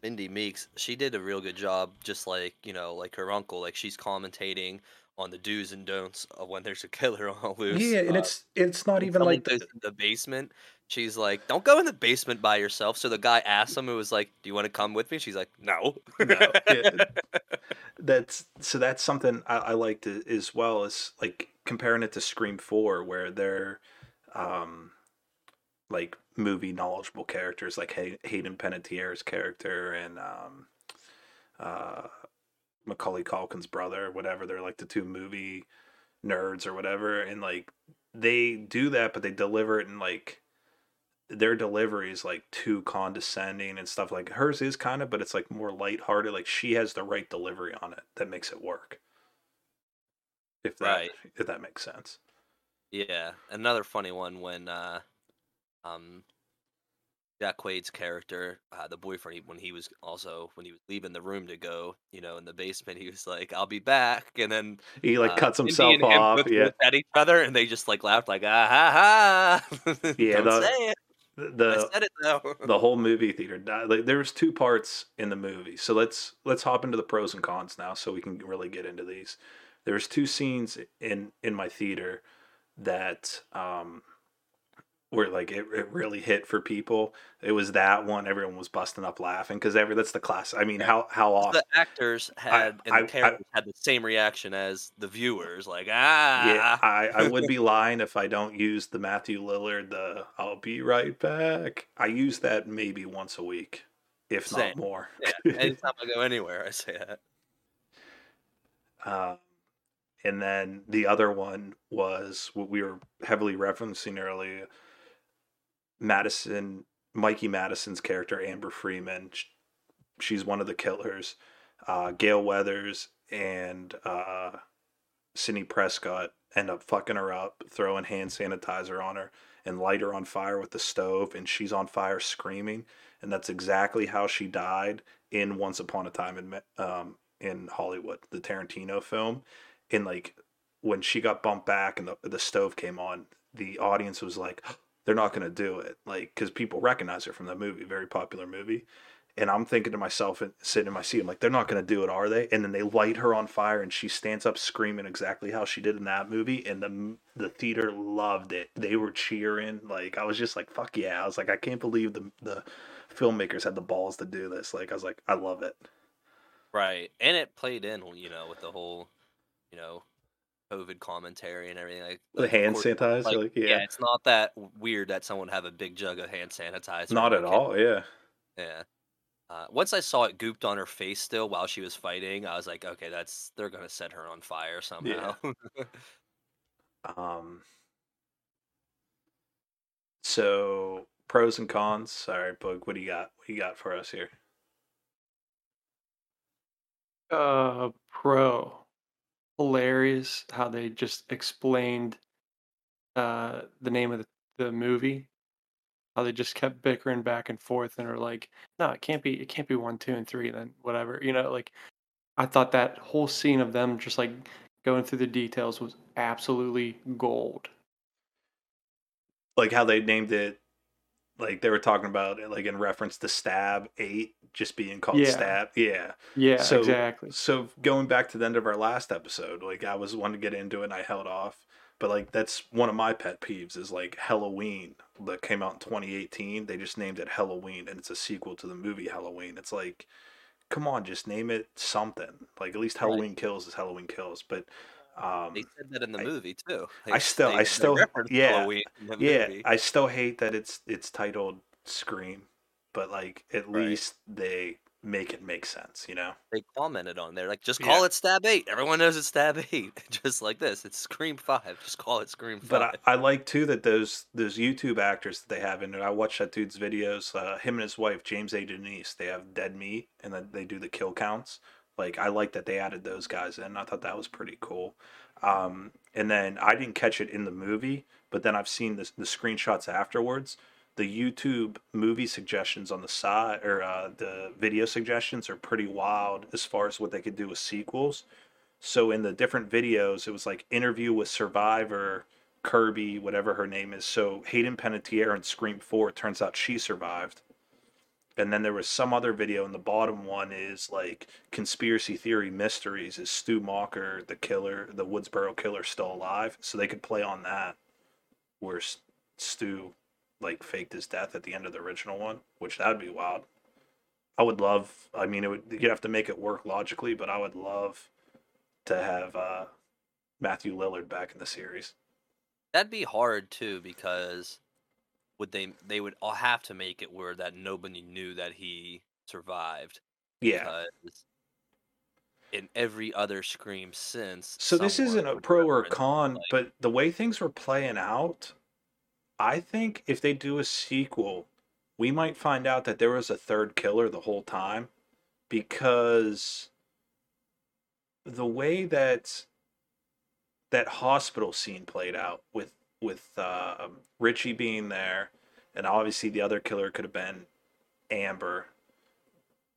Mindy Meeks, she did a real good job, just like, you know, like her uncle, like she's commentating on the do's and don'ts of when there's a killer on loose. yeah, and Uh, it's it's not even like the, the basement, she's like, "Don't go in the basement by yourself." So the guy asks him, "It was like, do you want to come with me?" She's like, "No." No, yeah. that's so that's something I, I liked as well as like comparing it to Scream Four, where they're um like movie knowledgeable characters like Hay- Hayden Panettiere's character and um uh Macaulay Culkin's brother, whatever. They're like the two movie nerds or whatever, and like they do that, but they deliver it in like their delivery is like too condescending and stuff. Like hers is kind of but it's like more lighthearted. Like she has the right delivery on it that makes it work. If that Right. if that makes sense. Yeah, another funny one when uh, um, Jack Quaid's character, uh, the boyfriend, when he was also when he was leaving the room to go, you know, in the basement, he was like, "I'll be back," and then he like uh, cuts himself off both yeah at each other, and they just like laughed, like, "Ah ha ha!" Yeah, the- say it. I the said it though. the whole movie theater. Like, there was two parts in the movie so let's let's hop into the pros and cons now so we can really get into these there's two scenes in in my theater that um where like it, it really hit for people it was that one everyone was busting up laughing because every that's the class i mean how how often the actors had and I- I- the characters had the same reaction as the viewers, like ah. yeah I, I would be lying if i don't use the matthew lillard the i'll be right back i use that maybe once a week if Same. not more Yeah, anytime I go anywhere, I say that. Um, and then the other one was what we were heavily referencing earlier. Madison, Mikey Madison's character, Amber Freeman. She's one of the killers. Uh, Gale Weathers and uh, Sidney Prescott end up fucking her up, throwing hand sanitizer on her, and light her on fire with the stove, and she's on fire screaming. And that's exactly how she died in Once Upon a Time in um, in Hollywood, the Tarantino film. And like when she got bumped back and the, the stove came on, the audience was like, they're not going to do it. Like, because people recognize her from the movie, very popular movie. And I'm thinking to myself sitting in my seat, I'm like, they're not going to do it, are they? And then they light her on fire and she stands up screaming exactly how she did in that movie. And the, the theater loved it. They were cheering. Like, I was just like, fuck yeah. I was like, I can't believe the, the filmmakers had the balls to do this. Like, I was like, I love it. Right, and it played in, you know, with the whole, you know, COVID commentary and everything. Like The like, hand course, sanitizer, like, like, yeah. it's not that weird that someone have a big jug of hand sanitizer. Not at all. Yeah. Yeah. Uh, once I saw it gooped on her face still while she was fighting, I was like, okay, that's they're gonna set her on fire somehow. Um, so pros and cons. Sorry, Boog, what do you got? What do you got for us here? Uh, pro. Hilarious how they just explained uh the name of the, the movie. How they just kept bickering back and forth and are like, no, it can't be it can't be one, two, and three, then whatever. You know, like I thought that whole scene of them just like going through the details was absolutely gold. Like how they named it. Like they were talking about it, like in reference to Stab Eight just being called Yeah. Stab. Yeah. Yeah, So- exactly. So going back to the end of our last episode, like I was wanting to get into it and I held off. But like that's one of my pet peeves is like Halloween that came out in 2018. They just named it Halloween and it's a sequel to the movie Halloween. It's like, come on, just name it something. Like at least Right. Halloween Kills is Halloween Kills. But um, they said that in the I- movie too. I still- they- I still- yeah, yeah, movie. I still hate that it's it's titled Scream, but like at Right. least they make it make sense, you know? They commented on there like, just call Yeah. it Stab Eight. Everyone knows it's Stab Eight. just like this, it's Scream Five. Just call it Scream Five. But I, I like too that those those YouTube actors that they have in it. I watch that dude's videos. Uh, him and his wife James A. Janisse. They have dead meat, and then they do the kill counts. Like I like that they added those guys in. I thought that was pretty cool. Um, and then I didn't catch it in the movie, but then I've seen the the screenshots afterwards. The YouTube movie suggestions on the side, or uh, the video suggestions, are pretty wild as far as what they could do with sequels. So in the different videos, it was like interview with Survivor, Kirby, whatever her name is. So Hayden Panettiere in Scream Four. Turns out she survived. And then there was some other video, and the bottom one is like conspiracy theory mysteries. Is Stu Macher the killer, the Woodsboro killer, still alive? So they could play on that, where Stu like faked his death at the end of the original one, which that'd be wild. I would love. I mean, it would. You'd have to make it work logically, but I would love to have uh, Matthew Lillard back in the series. That'd be hard too because would they they would all have to make it where that nobody knew that he survived Yeah. because in every other scream since So this isn't a pro or con, like- but the way things were playing out, I think if they do a sequel, we might find out that there was a third killer the whole time because the way that that hospital scene played out with with uh, Richie being there, and obviously the other killer could have been Amber.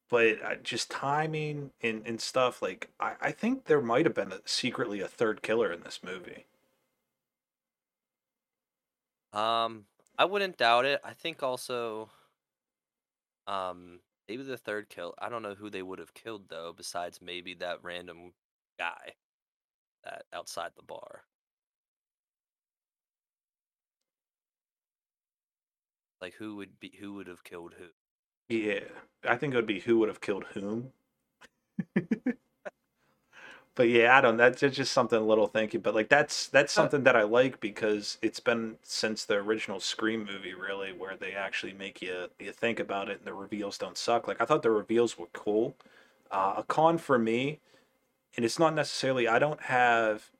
But uh, just timing and, and stuff like I, I think there might have been a, secretly a third killer in this movie. Um, I wouldn't doubt it. I think also, um, maybe the third kill. I don't know who they would have killed though, besides maybe that random guy that outside the bar. Like who would be who would have killed who? Yeah, I think it would be who would have killed whom. but yeah, I don't. That's just something a little thinking. But like that's that's something that I like because it's been since the original Scream movie, really, where they actually make you you think about it and the reveals don't suck. Like I thought the reveals were cool. Uh, a con for me, and it's not necessarily I don't have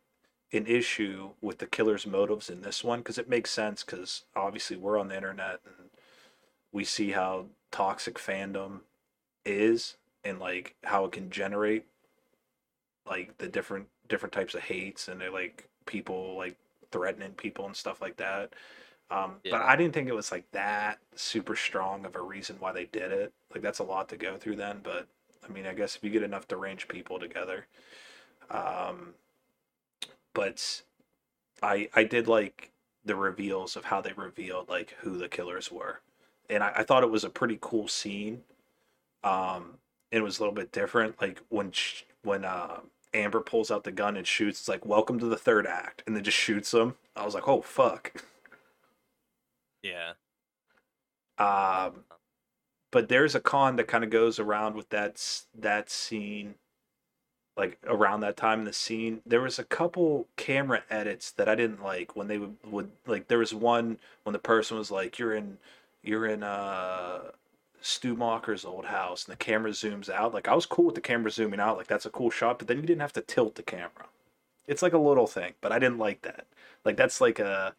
an issue with the killer's motives in this one because it makes sense because obviously we're on the internet and we see how toxic fandom is and like how it can generate like the different different types of hates and they're like people like threatening people and stuff like that. Um but i didn't think it was like that super strong of a reason why they did it. Like that's a lot to go through then but i mean i guess if you get enough deranged people together um but i i did like the reveals of how they revealed like who the killers were and I, I thought it was a pretty cool scene. Um, it was a little bit different. Like when sh- when uh, Amber pulls out the gun and shoots, it's like "Welcome to the third act," and then just shoots him. I was like, "Oh fuck!" Yeah. Um, but there's a con that kind of goes around with that that scene, like around that time in the scene. There was a couple camera edits that I didn't like when they would, would like. There was one when the person was like, "You're in, you're in uh, Stu Macher's old house," and the camera zooms out. Like I was cool with the camera zooming out, like that's a cool shot. But then you didn't have to tilt the camera. It's like a little thing, but I didn't like that. Like that's like a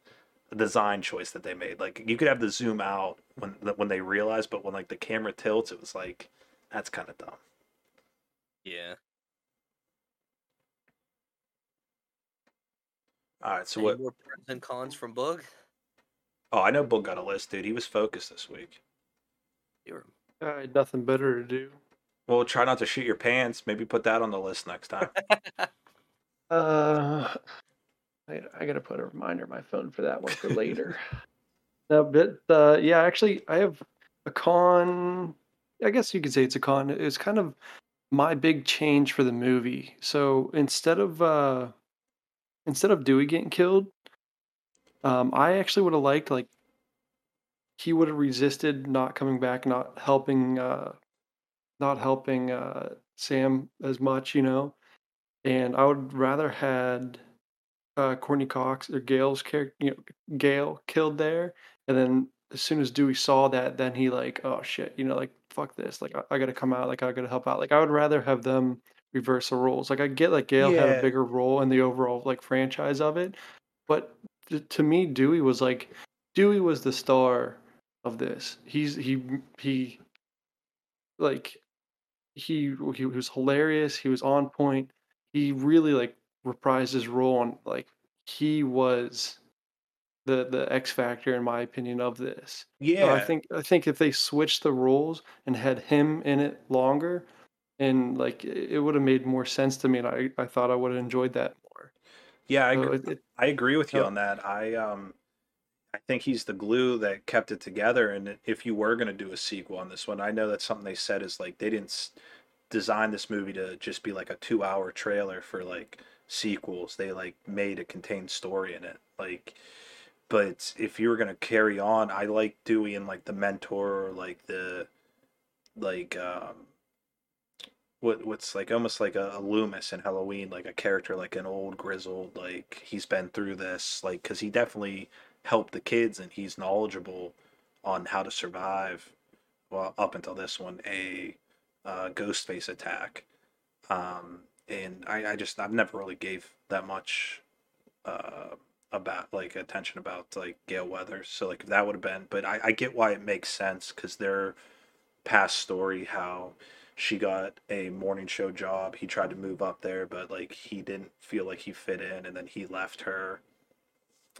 a design choice that they made. Like you could have the zoom out when when they realized, but when like the camera tilts, it was like that's kind of dumb. Yeah. All right, so Any what? more pros and cons from Boog? Oh, I know Boog got a list, dude. He was focused this week. You were I had nothing better to do. Well, try not to shoot your pants. Maybe put that on the list next time. Uh, I, I gotta put a reminder on my phone for that one for later. no, but uh, yeah, actually, I have a con. I guess you could say it's a con. It's kind of my big change for the movie. So instead of uh, instead of Dewey getting killed, um, I actually would have liked like he would have resisted not coming back, not helping, uh, not helping uh, Sam as much, you know. And I would rather had uh, Courteney Cox or Gale's character, you know, Gale killed there, and then as soon as Dewey saw that, then he like, oh shit, you know, like fuck this. Like I, I got to come out. Like I got to help out. Like I would rather have them reverse the roles. Like I get like Gale had a bigger role in the overall like franchise of it, but t- to me, Dewey was like Dewey was the star of this. He's he he like he he was hilarious. He was on point. He really like reprised his role and like he was the the X factor in my opinion of this. So Yeah, I think I think if they switched the roles and had him in it longer, and like it would have made more sense to me, and I I thought I would have enjoyed that more. yeah, I, So gr- it, it, I agree with you Yeah. on that. I um, I think he's the glue that kept it together. And if you were going to do a sequel on this one, I know that's something they said is like they didn't design this movie to just be like a two-hour trailer for like sequels. They like made a contained story in it. Like, but if you were going to carry on, I like Dewey and like the mentor or like the like um what what's like almost like a, a Loomis in Halloween, like a character like an old grizzled, like he's been through this, like because he definitely helped the kids and he's knowledgeable on how to survive. Well, up until this one, a uh, ghost face attack, um, and I, I just I've never really gave that much uh, about like attention about like Gale Weathers. So like that would have been, but I, I get why it makes sense because their past story how she got a morning show job. He tried to move up there, but like he didn't feel like he fit in, and then he left her.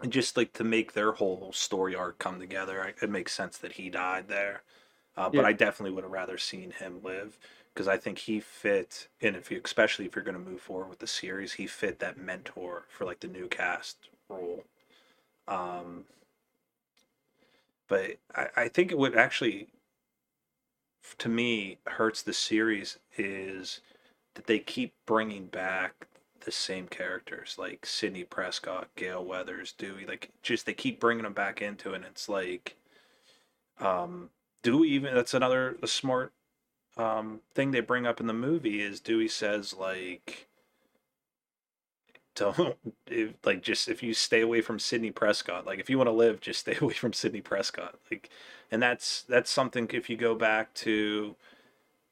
And just like to make their whole story arc come together, it makes sense that he died there. Uh, but Yeah. I definitely would have rather seen him live because I think he fit, and if you, especially if you're going to move forward with the series, he fit that mentor for like the new cast role. Um, but I, I think it would actually to me hurts the series is that they keep bringing back the same characters like Sidney Prescott, Gale Weathers, Dewey. Like just they keep bringing them back into it. And it's like, um, Dewey even that's another a smart um, thing they bring up in the movie is Dewey says like. Don't if, like just if you stay away from Sidney Prescott. Like if you want to live, just stay away from Sidney Prescott. Like and that's that's something if you go back to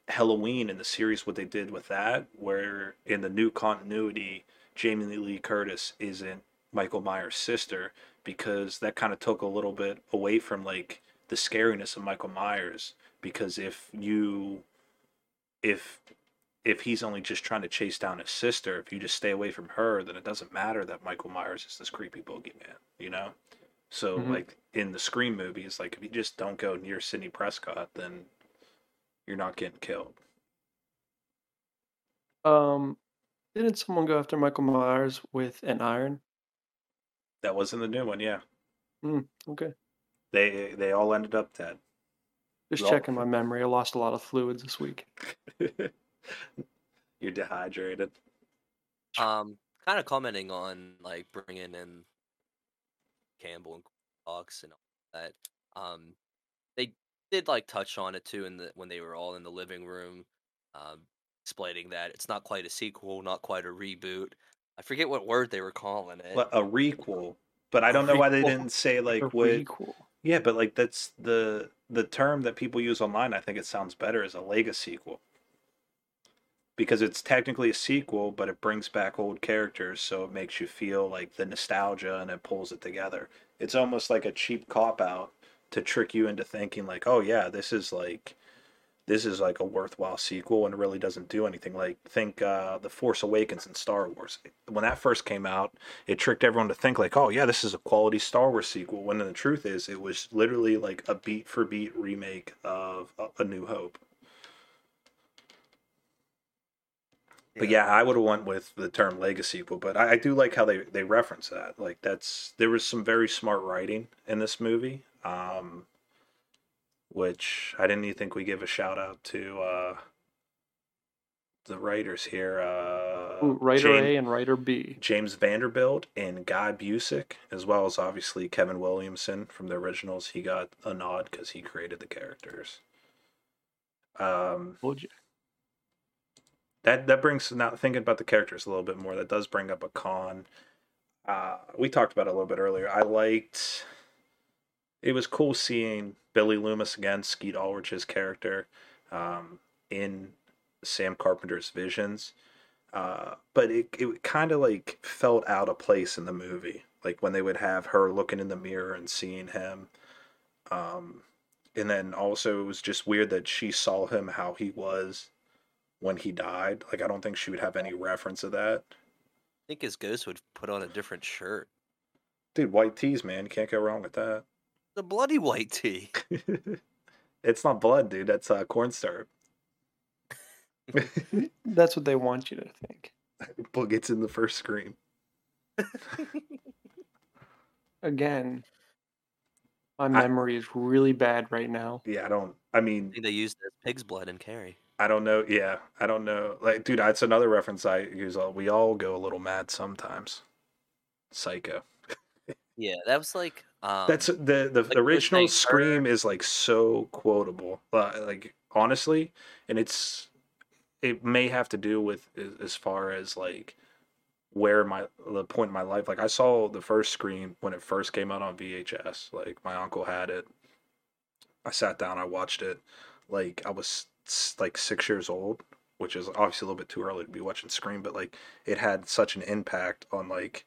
Halloween in the series what they did with that where in the new continuity Jamie Lee Curtis isn't Michael Myers' sister because that kind of took a little bit away from like the scariness of Michael Myers because if you if if he's only just trying to chase down his sister if you just stay away from her then it doesn't matter that Michael Myers is this creepy boogeyman you know so Mhm. like in the Scream movies, like if you just don't go near Sidney Prescott, then you're not getting killed. um, didn't someone go after Michael Myers with an iron? That wasn't the new one, yeah. Okay, They they all ended up dead. just Well- checking my memory. I lost a lot of fluids this week. you're dehydrated. Um, kind of commenting on like bringing in Campbell and Cox and all that. Um, they did like touch on it too in the when they were all in the living room, um, explaining that it's not quite a sequel, not quite a reboot. I forget what word they were calling it. A requel, but I don't know why they didn't say like A what. requel. Yeah, but like that's the the term that people use online. I think it sounds better as a legacy sequel because it's technically a sequel, but it brings back old characters, so it makes you feel like the nostalgia and it pulls it together. It's almost like a cheap cop out to trick you into thinking like, oh yeah, this is like this is like a worthwhile sequel and it really doesn't do anything. Like think uh, the Force Awakens and Star Wars. When that first came out, it tricked everyone to think like, oh yeah, this is a quality Star Wars sequel. When the truth is, it was literally like a beat for beat remake of A- A New Hope. But yeah, I would have went with the term legacy sequel. But I, I do like how they they reference that. Like that's there was some very smart writing in this movie. Um, which I didn't even think we give a shout out to uh, the writers here. Uh, Ooh, writer Jane- A and writer B. James Vanderbilt and Guy Busick, as well as obviously Kevin Williamson from the originals. He got a nod because he created the characters. Um, you. That that brings now thinking about the characters a little bit more. That does bring up a con. Uh, we talked about it a little bit earlier. I liked it was cool seeing Billy Loomis again, Skeet Ulrich's character, um, in Sam Carpenter's visions. Uh, but it it kind of like felt out of place in the movie, like when they would have her looking in the mirror and seeing him. Um, and then also it was just weird that she saw him how he was when he died. Like I don't think she would have any reference of that. I think his ghost would put on a different shirt. Dude, white tees, man, you can't go wrong with that. The bloody white tee. it's not blood, dude. That's uh, corn syrup. That's what they want you to think. But gets in the first scream. Again, my I- memory is really bad right now. Yeah, I don't. I I mean, think they used it pig's blood in Carrie. I don't know. Yeah, I don't know. Like, dude, that's another reference I use. uh, We all go a little mad sometimes. Psycho. Yeah, that was like um, That's the the, like the original scream is like so quotable. Uh, like honestly, and it's it may have to do with as far as like where my the point in my life. Like I saw the first scream when it first came out on VHS. Like my uncle had it. I sat down, I watched it. Like I was like six years old, which is obviously a little bit too early to be watching Scream, but like it had such an impact on like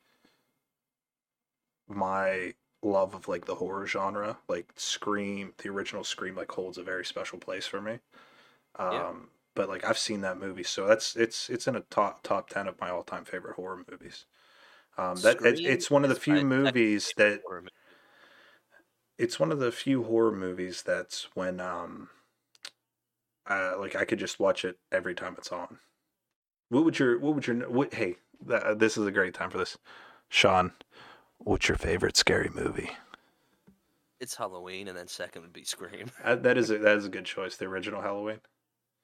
my love of like the horror genre. Like Scream, the original Scream, like holds a very special place for me. Um, Yeah. but like I've seen that movie, so that's it's it's in a top top ten of my all time favorite horror movies. Um, that it, it's one of the few movies that movie. it's one of the few horror movies that's when um uh like I could just watch it every time it's on. What would your what would your what hey th- this is a great time for this. Sean, what's your favorite scary movie? It's Halloween, and then second would be Scream. Uh, that is a, that is a good choice. The original Halloween.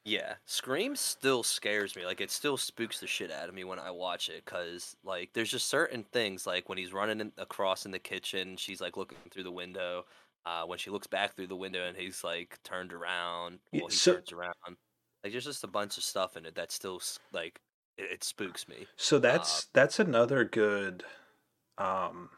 Yeah, Scream still scares me. Like it still spooks the shit out of me when I watch it cuz like there's just certain things like when he's running in, across in the kitchen, she's like looking through the window. Uh, when she looks back through the window and he's like turned around, well he so- turns around. Like there's just a bunch of stuff in it that still like it, it spooks me. So that's that's another good um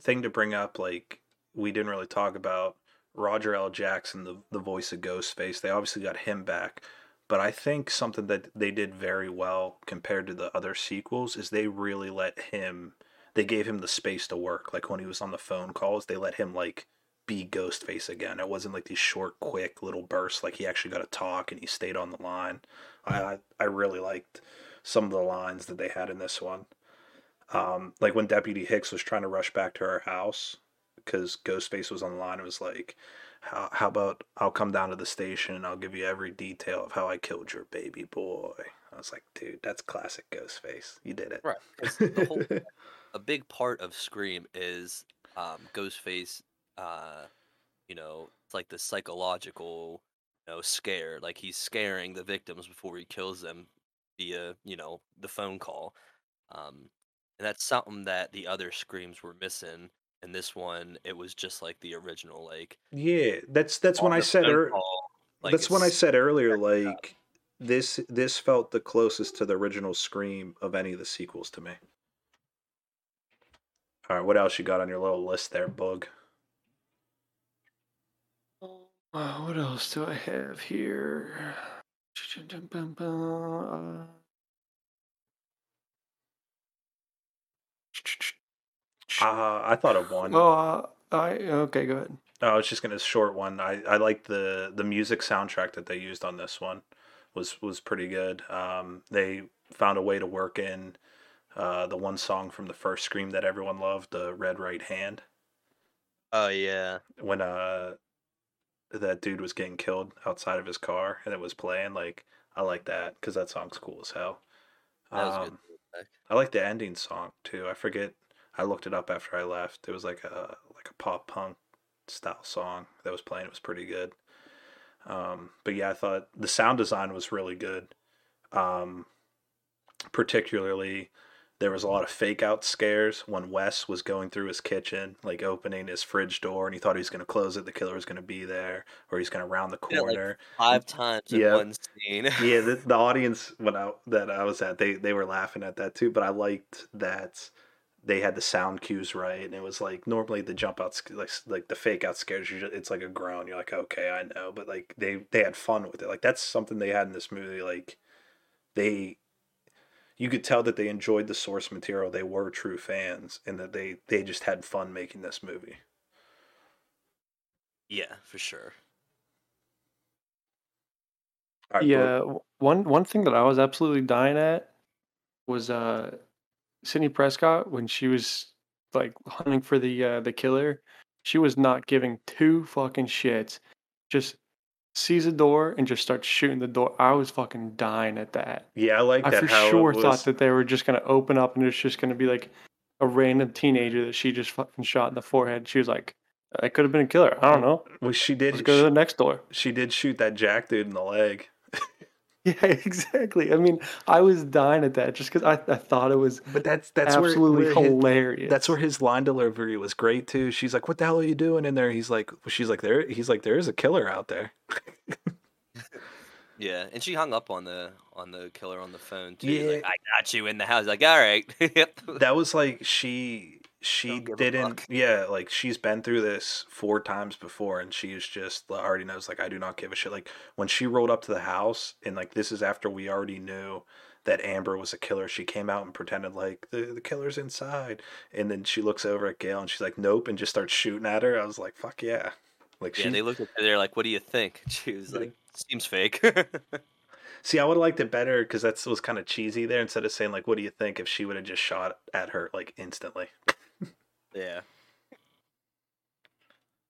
thing to bring up like we didn't really talk about Roger L. Jackson, the the voice of Ghostface. They obviously got him back. But I think something that they did very well compared to the other sequels is they really let him they gave him the space to work. Like when he was on the phone calls, they let him like be Ghostface again. It wasn't like these short, quick little bursts. Like he actually got to talk and he stayed on the line. I I, really liked some of the lines that they had in this one. Um, like when Deputy Hicks was trying to rush back to her house because Ghostface was on the line. It was like, how, how about I'll come down to the station and I'll give you every detail of how I killed your baby boy. I was like, dude, that's classic Ghostface. You did it. Right. 'cause the whole a big part of Scream is um, Ghostface. Uh, you know, it's like the psychological, you know, scare. Like he's scaring the victims before he kills them via, you know, the phone call. Um, and that's something that the other Screams were missing. And this one, it was just like the original. Like Yeah, that's that's when I said phone ear- call, like, that's when I said earlier like this this felt the closest to the original Scream of any of the sequels to me. All right, what else you got on your little list there, Bug? Uh, what else do I have here? Uh, I thought of one. Oh, uh, I okay. Go ahead. I was just gonna short one. I I like the the music soundtrack that they used on this one was was pretty good. Um, they found a way to work in uh, the one song from the first Scream that everyone loved, the Red Right Hand, Oh yeah. when uh that dude was getting killed outside of his car and it was playing. Like I like that because that song's cool as hell. That was Um, good. I like the ending song too. I forget. I looked it up after I left. It was like a like a pop punk style song that was playing. It was pretty good. Um, but yeah, I thought the sound design was really good. Um, particularly, there was a lot of fake out scares when Wes was going through his kitchen, like opening his fridge door, and he thought he was going to close it. The killer was going to be there, or he's going to round the Yeah, like corner. Five times in Yeah. one scene. yeah, the, the audience when I that I was at, they they were laughing at that too. But I liked that they had the sound cues right, and it was like normally the jump out like like the fake out scares you. It's like a groan. You're like, okay, I know, but like they they had fun with it. Like that's something they had in this movie. Like they, you could tell that they enjoyed the source material. They were true fans, and that they they just had fun making this movie. Yeah, for sure. All right, Yeah, w- one one thing that I was absolutely dying at was uh Sidney Prescott when she was like hunting for the uh the killer. She was not giving two fucking shits. Just sees a door and just starts shooting the door. I was fucking dying at that. yeah, I like I that. I for sure thought that they were just gonna open up and it's just gonna be like a random teenager that she just fucking shot in the forehead. She was like, "I could have been a killer. I don't know. well, she did. Let's go to the next door." she did shoot that Jack dude in the leg. Yeah, exactly. I mean, I was dying at that just because I, I thought it was But that's that's absolutely where, where his- hilarious. that's where his line delivery was great too. She's like, "What the hell are you doing in there?" He's like, "She's like, there." He's like, "There is a killer out there." Yeah, and she hung up on the on the killer on the phone too. Yeah. Like, I got you in the house. Like, all right. That was like she she Don't give a didn't yeah like she's been through this four times before and she's just already knows like I do not give a shit like when she rolled up to the house and like this is after we already knew that Amber was a killer she came out and pretended like the the killer's inside and then she looks over at Gale and she's like nope and just starts shooting at her I was like fuck yeah like yeah, she they looked at her. They're like, "What do you think?" She was Yeah. like, "Seems fake." See, I would have liked it better because that was kind of cheesy there. Instead of saying like, "What do you think?" if she would have just shot at her like instantly. Yeah.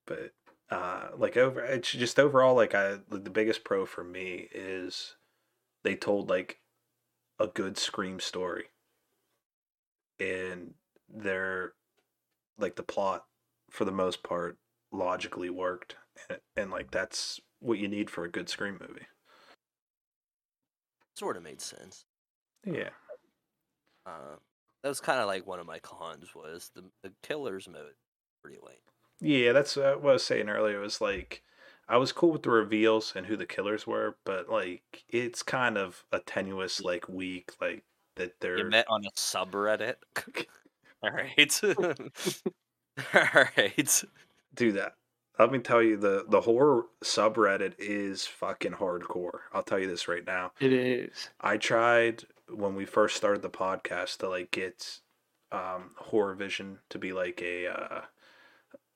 But uh, like over, it's just overall like I like, the biggest pro for me is they told like a good scream story, and they're like the plot for the most part logically worked, and, and like that's what you need for a good scream movie. Sort of made sense. Yeah. Uh, that was kind of like one of my cons was the the killer's mode pretty lame. Yeah, that's uh, what I was saying earlier. It was like I was cool with the reveals and who the killers were, but like it's kind of a tenuous, like weak, like that they're You met on a subreddit. all right. all right. do that. Let me tell you the the horror subreddit is fucking hardcore. I'll tell you this right now. it is. I tried when we first started the podcast to like get um horror vision to be like a uh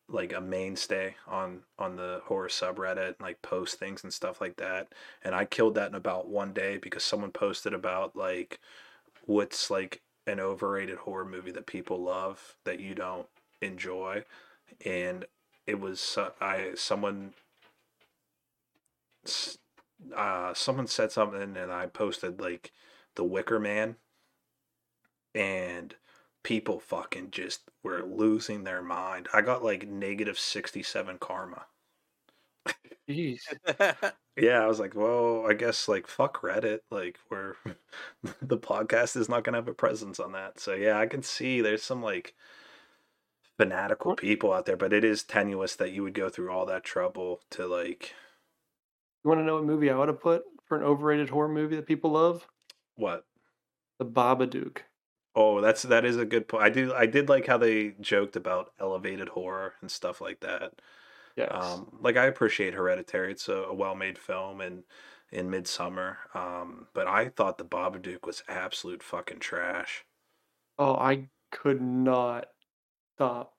like a mainstay on on the horror subreddit and like post things and stuff like that. And i killed that in about one day because someone posted about like what's like an overrated horror movie that people love that you don't enjoy. And it was uh, i someone uh someone said something and i posted like the wicker man and people fucking just were losing their mind. I got like negative 67 karma. Jeez. yeah i was like well i guess like fuck reddit. Like we're the podcast is not gonna have a presence on that. So yeah i can see there's some like fanatical What- people out there but it is tenuous that you would go through all that trouble to like You want to know what movie I would have put for an overrated horror movie that people love? What The Babadook. Oh, that's that is a good point. I do I did like how they joked about elevated horror and stuff like that. Yes. Um, like I appreciate Hereditary; it's a, a well-made film, and in Midsommar. Um, but I thought the Babadook was absolute fucking trash. oh, I could not stop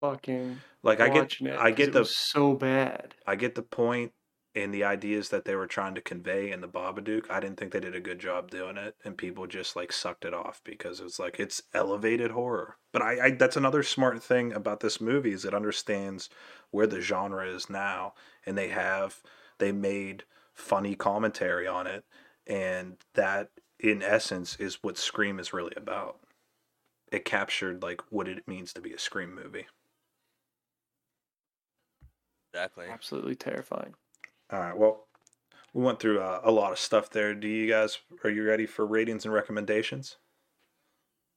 fucking Like I get. I get the so bad. I get the point and the ideas that they were trying to convey in the Babadook. I didn't think they did a good job doing it, and people just like sucked it off because it's like it's elevated horror. But I, I that's another smart thing about this movie is it understands where the genre is now, and they have they made funny commentary on it, and that in essence is what Scream is really about. It captured like what it means to be a Scream movie. exactly. Absolutely terrifying. All right. Well, we went through uh, a lot of stuff there. Do you guys are you ready for ratings and recommendations?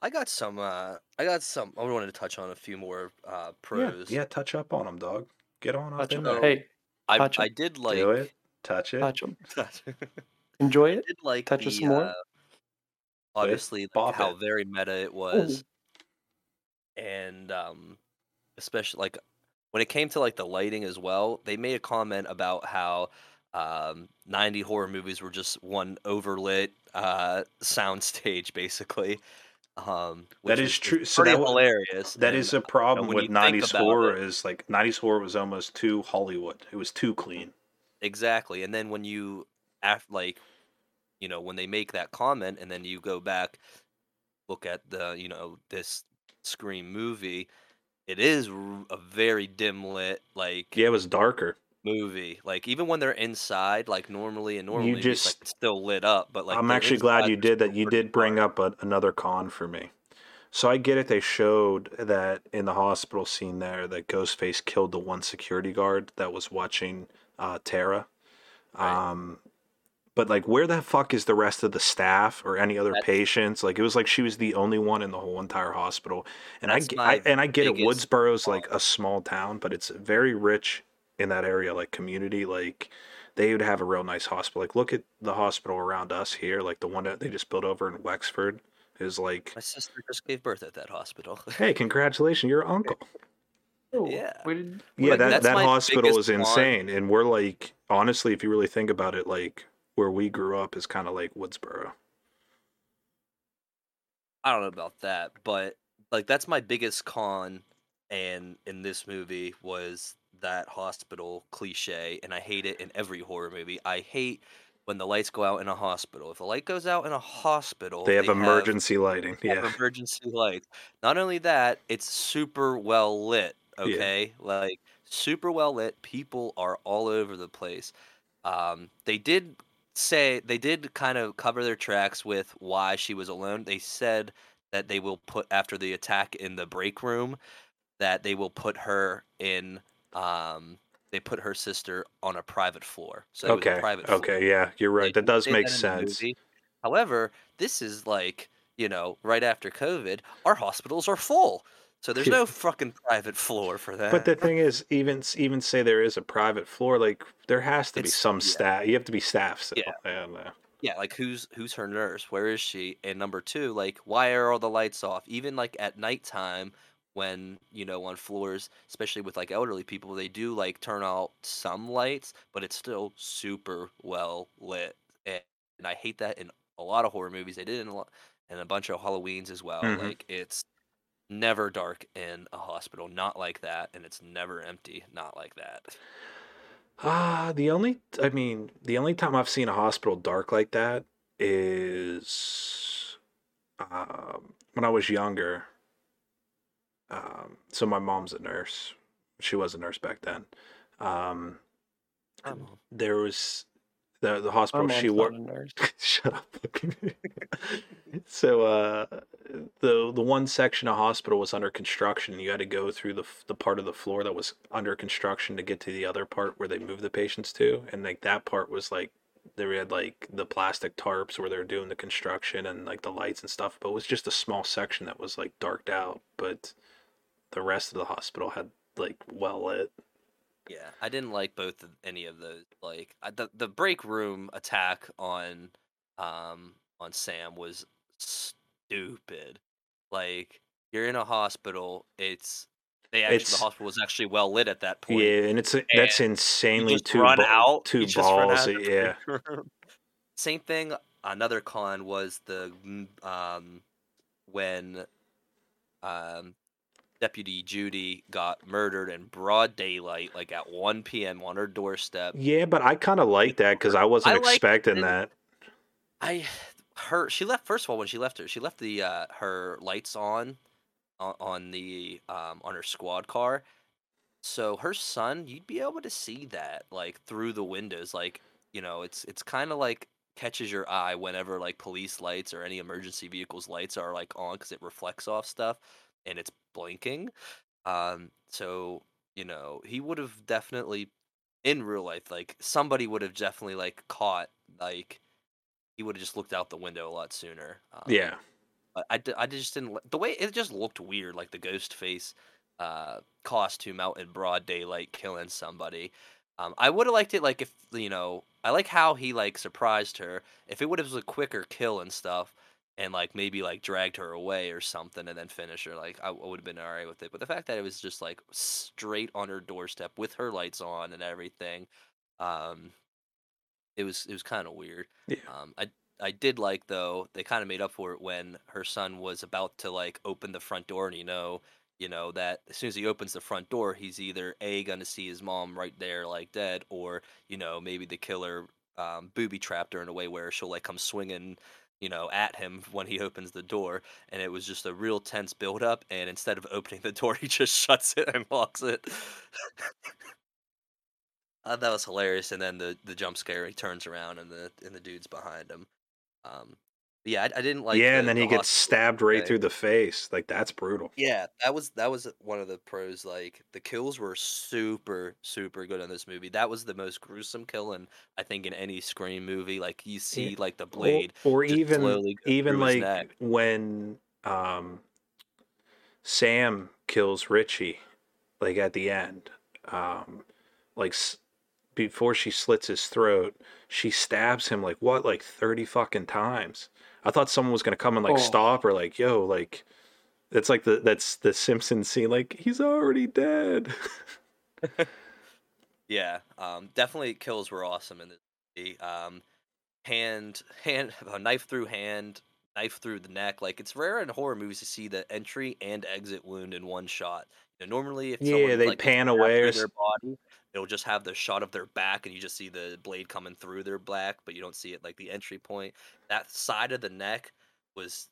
I got some. Uh, I got some. I wanted to touch on a few more uh, pros. Yeah, yeah. Touch up on them, dog. Get on up Touch in 'em. there. Hey, I touch 'em. I did like. Do it. Touch it. touch them. I Enjoy it. did like Touch the, us some more? uh, obviously like, how it. very meta it was. and um, especially like when it came to like the lighting as well, they made a comment about how um, 90 horror movies were just one overlit uh, soundstage, basically. Um, That which is true. So that hilarious. That and, is a problem with you think 90s horror it- is like 90s horror was almost too Hollywood. It was too clean. Exactly. And then when you af like you know, when they make that comment and then you go back look at the, you know, this Scream movie, it is a very dim lit like Yeah, it was darker. movie. Like even when they're inside, like normally and normally it's like just- it's still lit up, but like I'm actually glad you did that. You did bring dark. up a, another con for me. So I get it. They showed that in the hospital scene there that Ghostface killed the one security guard that was watching uh, Tara. Right. Um, but like, where the fuck is the rest of the staff or any other That's- patients? Like, it was like she was the only one in the whole entire hospital. And I, That's ge- my I and I get it. biggest Woodsboro's like a small town, but it's very rich in that area, like community. Like they would have a real nice hospital. Like look at the hospital around us here, like the one that they just built over in Wexford is like, My sister just gave birth at that hospital. hey, congratulations, you're uncle. Oh, Yeah. We did, Yeah, Like, that that hospital is con. insane, and we're like, honestly, if you really think about it, like where we grew up is kind of like Woodsboro. I don't know about that, but like that's my biggest con and in this movie was that hospital cliche and I hate it in every horror movie. I hate when the lights go out in a hospital. If a light goes out in a hospital, They have emergency lighting. have Yeah, emergency lights. Not only that, it's super well lit, okay? Like super well lit. People are all over the place. Um, they did say they did kind of cover their tracks with why she was alone. They said that they will put after the attack in the break room that they will put her in um they put her sister on a private floor. So it was a okay, private floor. okay, yeah, you're They right. That does make that sense. However, this is like, you know, right after COVID, our hospitals are full. So there's no fucking private floor for that. But the thing is, even even say there is a private floor, like there has to be It's- some yeah. staff. You have to be staff still. Yeah. I don't yeah, like who's who's her nurse? Where is she? And number two, like why are all the lights off? Even like at nighttime when, you know, on floors, especially with like elderly people, they do like turn out some lights, but it's still super well lit. And, and I hate that in a lot of horror movies. They did in a lot and a bunch of Halloweens as well. Mhm. Like it's never dark in a hospital, not like that, and it's never empty, not like that. Ah, the only, I mean, the only time I've seen a hospital dark like that is um, when I was younger. Um, so my mom's a nurse. She was a nurse back then. Um, there was the the hospital she worked. Shut up. so uh the the one section of hospital was under construction. You had to go through the the part of the floor that was under construction to get to the other part where they moved the patients to, and like that part was like they had like the plastic tarps where they were doing the construction and like the lights and stuff, but it was just a small section that was like darked out, but the rest of the hospital had like well lit. Yeah, I didn't like both of any of those. Like I, the the break room attack on um on Sam was stupid. Like you're in a hospital. It's they actually It's- the hospital was actually well lit at that point. Yeah, and it's that's insanely too run ba- out. just run out of ballsy. the Yeah. Same thing. Another con was the mm, um when um Deputy Judy got murdered in broad daylight, like at 1 p.m. on her doorstep. Yeah, but I kind of like that because I wasn't I expecting that. I her she left first of all when she left her she left the uh her lights on on, on the um on her squad car. So her son, you'd be able to see that like through the windows like, you know, it's it's kind of like catches your eye whenever like police lights or any emergency vehicles lights are like on cuz it reflects off stuff and it's blinking. Um so, you know, he would have definitely in real life like somebody would have definitely like caught like he would have just looked out the window a lot sooner. Um, Yeah. but I, I just didn't the way it just looked weird, like the ghost face uh, costume out in broad daylight killing somebody. Um, I would have liked it like if you know I like how he like surprised her. If it would have was a quicker kill and stuff, and like maybe like dragged her away or something and then finish her. Like I would have been all right with it. But the fact that it was just like straight on her doorstep with her lights on and everything, um, it was it was kind of weird. Yeah. Um, I I did like though they kind of made up for it when her son was about to like open the front door and you know you know that as soon as he opens the front door he's either a gonna see his mom right there like dead or you know maybe the killer um, booby trapped her in a way where she'll like come swinging you know at him when he opens the door and it was just a real tense build up and instead of opening the door he just shuts it and locks it. Uh, that was hilarious and then the the jump scare he turns around and the and the dude's behind him. Um yeah I, I didn't like yeah, the- and then the he gets stabbed right thing. through the face. Like that's brutal. Yeah, that was that was one of the pros. Like the kills were super super good in this movie. That was the most gruesome kill in I think in any Scream movie. Like you see like the blade. or, just even even like when um Sam kills Richie, like at the end, um, like s- before she slits his throat, she stabs him like what, like thirty fucking times. I thought someone was gonna come and like Oh. stop or like yo, like that's like the that's the Simpsons scene, like he's already dead. Yeah, um, definitely kills were awesome in this movie. Um, hand hand a knife through hand, knife through the neck. Like it's rare in horror movies to see the entry and exit wound in one shot. You know, normally if Yeah, someone, they like, pan away or their body, it'll just have the shot of their back, and you just see the blade coming through their back, but you don't see it like the entry point. That side of the neck was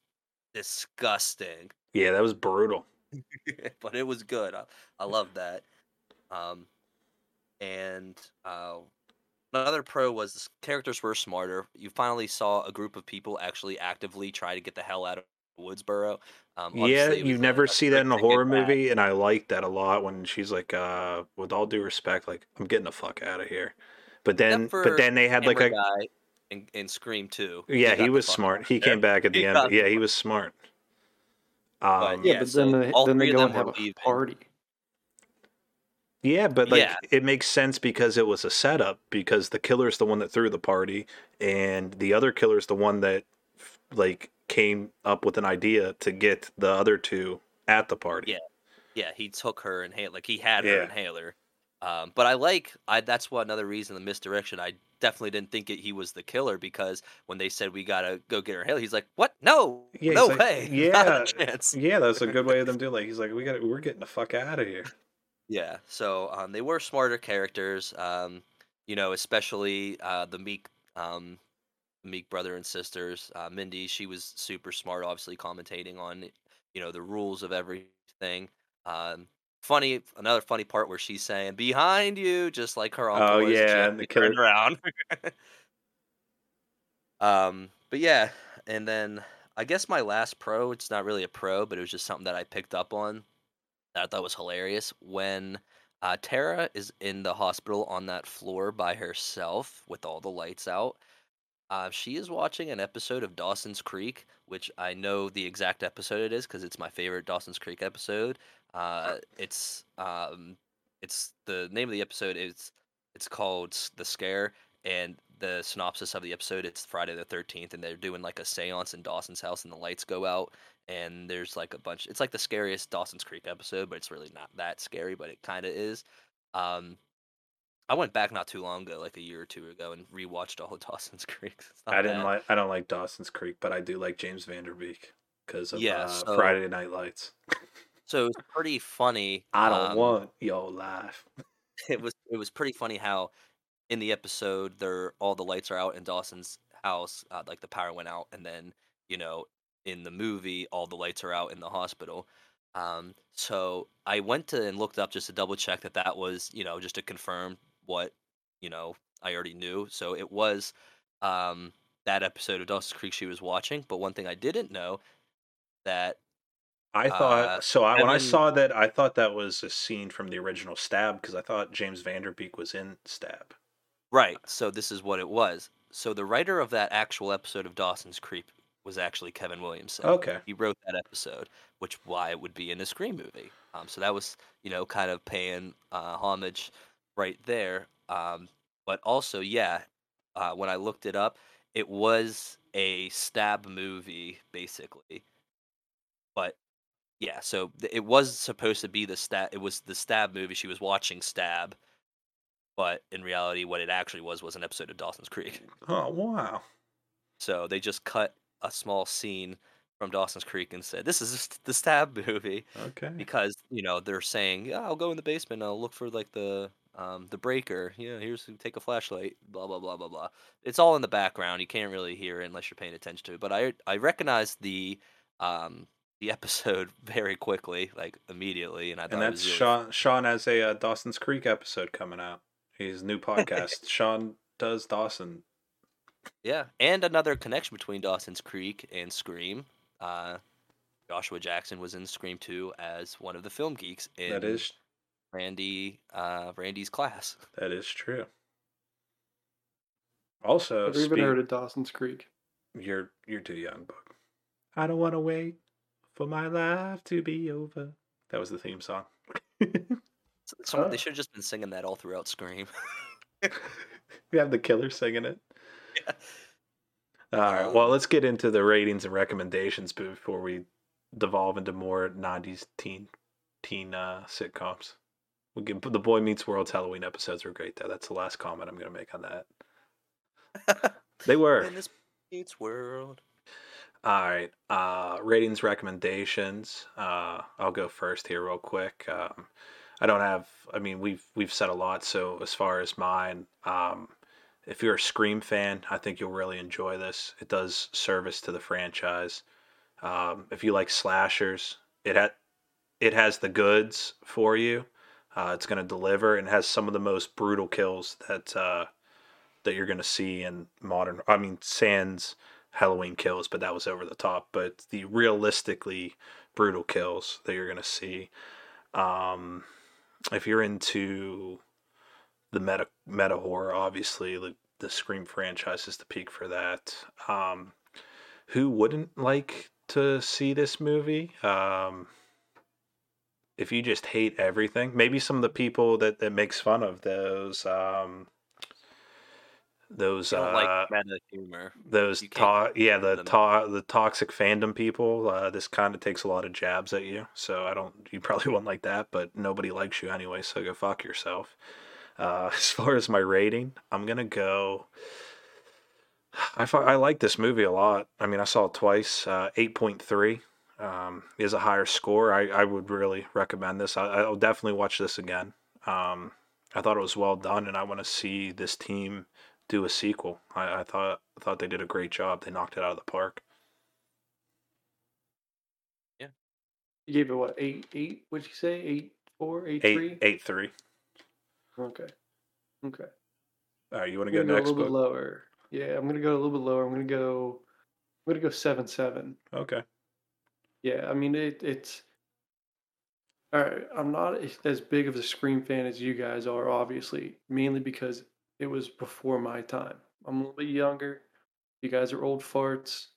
disgusting. yeah, that was brutal. but it was good. I, I love that. Um, and uh, another pro was the characters were smarter. You finally saw a group of people actually actively try to get the hell out of Woodsboro. Um, Yeah, you was a- never a see that in a trick to horror back. movie, and I like that a lot when she's like, uh, with all due respect, like, I'm getting the fuck out of here. But then, but then they had like a, guy in, in Scream 2. yeah, got he was smart. He came back at the He end. got Yeah, he was smart. Um, Yeah, Yeah, but so then they all then they three of go them and have were a party. Yeah, but like Yeah. it makes sense because it was a setup because the killer's the one that threw the party and the other killer's the one that f- like came up with an idea to get the other two at the party. Yeah. Yeah, he took her inhaler, like he had her Yeah. inhaler. Um, but I like I that's what another reason the misdirection. I definitely didn't think it, he was the killer because when they said we gotta go get her inhaler, he's like, "What? No, Yeah, no like, way, yeah, not a chance." Yeah, that's a good way of them doing like he's like we got we're getting the fuck out of here. Yeah, so um, they were smarter characters. Um, you know, especially uh, the Meek, um, Meek brother and sisters. Uh, Mindy, she was super smart, obviously commentating on, you know, the rules of everything. Um, funny, another funny part where she's saying "behind you," just like her uncle. Oh, was, yeah, and the turned killer- around. um, but yeah, and then I guess my last pro. It's not really a pro, but it was just something that I picked up on that I thought was hilarious when uh, Tara is in the hospital on that floor by herself with all the lights out. Uh, she is watching an episode of Dawson's Creek, which I know the exact episode it is because it's my favorite Dawson's Creek episode. Uh, it's um, it's the name of the episode is it's called The Scare, and the synopsis of the episode it's Friday the Thirteenth, and they're doing like a séance in Dawson's house, and the lights go out, and there's like a bunch. It's like the scariest Dawson's Creek episode, but it's really not that scary, but it kind of is. Um, I went back not too long ago, like a year or two ago, and rewatched all of Dawson's Creek. I didn't bad. like I don't like Dawson's Creek, but I do like James Van Der Beek because of Yeah, uh, so- Friday Night Lights. So it was pretty funny. I don't um, want your life. it was it was pretty funny how in the episode there all the lights are out in Dawson's house, uh, like the power went out, and then you know in the movie all the lights are out in the hospital. Um, so I went to and looked up just to double check that that was you know just to confirm what you know I already knew. So it was um, that episode of Dawson's Creek she was watching. But one thing I didn't know that I thought uh, so. I, when I saw that, I thought that was a scene from the original Stab because I thought James Van Der Beek was in Stab. Right. So this is what it was. So the writer of that actual episode of Dawson's Creek was actually Kevin Williamson. Okay. He wrote that episode, which why it would be in a Scream movie. Um, so that was you know kind of paying uh, homage right there. Um, but also, yeah, uh, when I looked it up, it was a stab movie basically. But yeah, so th- it was supposed to be the stab. It was the stab movie. She was watching Stab, but in reality, what it actually was was an episode of Dawson's Creek. Oh wow. So they just cut a small scene from Dawson's Creek and said, "This is the Stab movie," Okay. because you know they're saying, "Yeah, I'll go in the basement. I'll look for like the um the breaker. Yeah, here's take a flashlight. Blah blah blah blah blah. It's all in the background. You can't really hear it unless you're paying attention to it. But I I recognized the um the episode very quickly, like immediately, and I thought And that's really Sean. Sean has a uh, Dawson's Creek episode coming out. His new podcast. Sean does Dawson. Yeah, and another connection between Dawson's Creek and Scream. Uh, Joshua Jackson was in Scream 2 as one of the film geeks in That is Randy uh, Randy's class. that is true. Also, Never even speak- heard of Dawson's Creek. you're you're too young, book. I don't want to wait for my life to be over. That was the theme song. So, someone, Oh. They should have just been singing that all throughout Scream. we have the killer singing it. Yeah. All right. Um, Well, let's get into the ratings and recommendations before we devolve into more '90s teen teen uh, sitcoms. We can the Boy Meets World's Halloween episodes were great. Though that's the last comment I'm going to make on that. They were. in this it's world. All right. Uh, ratings recommendations. Uh, I'll go first here, real quick. Um, I don't have. I mean, we've we've said a lot. So as far as mine, um, if you're a Scream fan, I think you'll really enjoy this. It does service to the franchise. Um, if you like slashers, it had it has the goods for you. Uh, it's going to deliver and has some of the most brutal kills that uh, that you're going to see in modern. I mean, sans Halloween kills, but that was over the top. But the realistically brutal kills that you're going to see. Um, if you're into the meta meta horror, obviously the, the Scream franchise is the peak for that. Um, who wouldn't like to see this movie? Um, if you just hate everything, maybe some of the people that that makes fun of those um, those uh, like meta humor. those to- yeah the to- the toxic fandom people uh, this kind of takes a lot of jabs at you so i don't you probably won't like that but nobody likes you anyway so go fuck yourself. Uh, as far as my rating i'm gonna go I, I like this movie a lot. I mean i saw it twice uh, 8.3 um, is a higher score I, I would really recommend this I, i'll definitely watch this again um, i thought it was well done and i want to see this team do a sequel. I, I thought I thought they did a great job. They knocked it out of the park. Yeah, you gave it what eight eight? What'd you say? Eight four, eight, Eight three? eight three. Okay. Okay. All right, you want to go gonna a next? little bit lower. Yeah, I'm gonna go a little bit lower. I'm gonna go. I'm gonna go seven seven. Okay. Yeah, I mean it. It's. All right, I'm not as- big of a Scream fan as you guys are, obviously, mainly because it was before my time. I'm a little bit younger. You guys are old farts,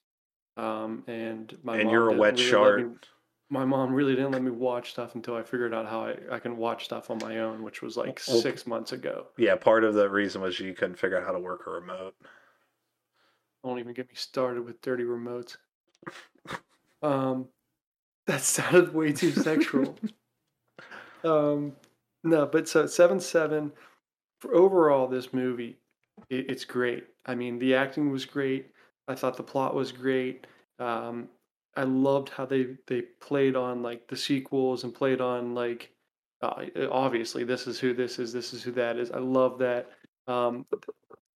um, and my and you're a wet really shark. me- my mom really didn't let me watch stuff until I figured out how I, I can watch stuff on my own, which was like Well, six months ago. Yeah, part of the reason was you couldn't figure out how to work a remote. Don't even get me started with dirty remotes. Um, that sounded way too sexual. um, no, but so seven seven for overall this movie, it, it's great. I mean, the acting was great. I thought the plot was great. Um, I loved how they they played on like the sequels and played on like uh, obviously this is who this is, this is who that is. I love that. Um,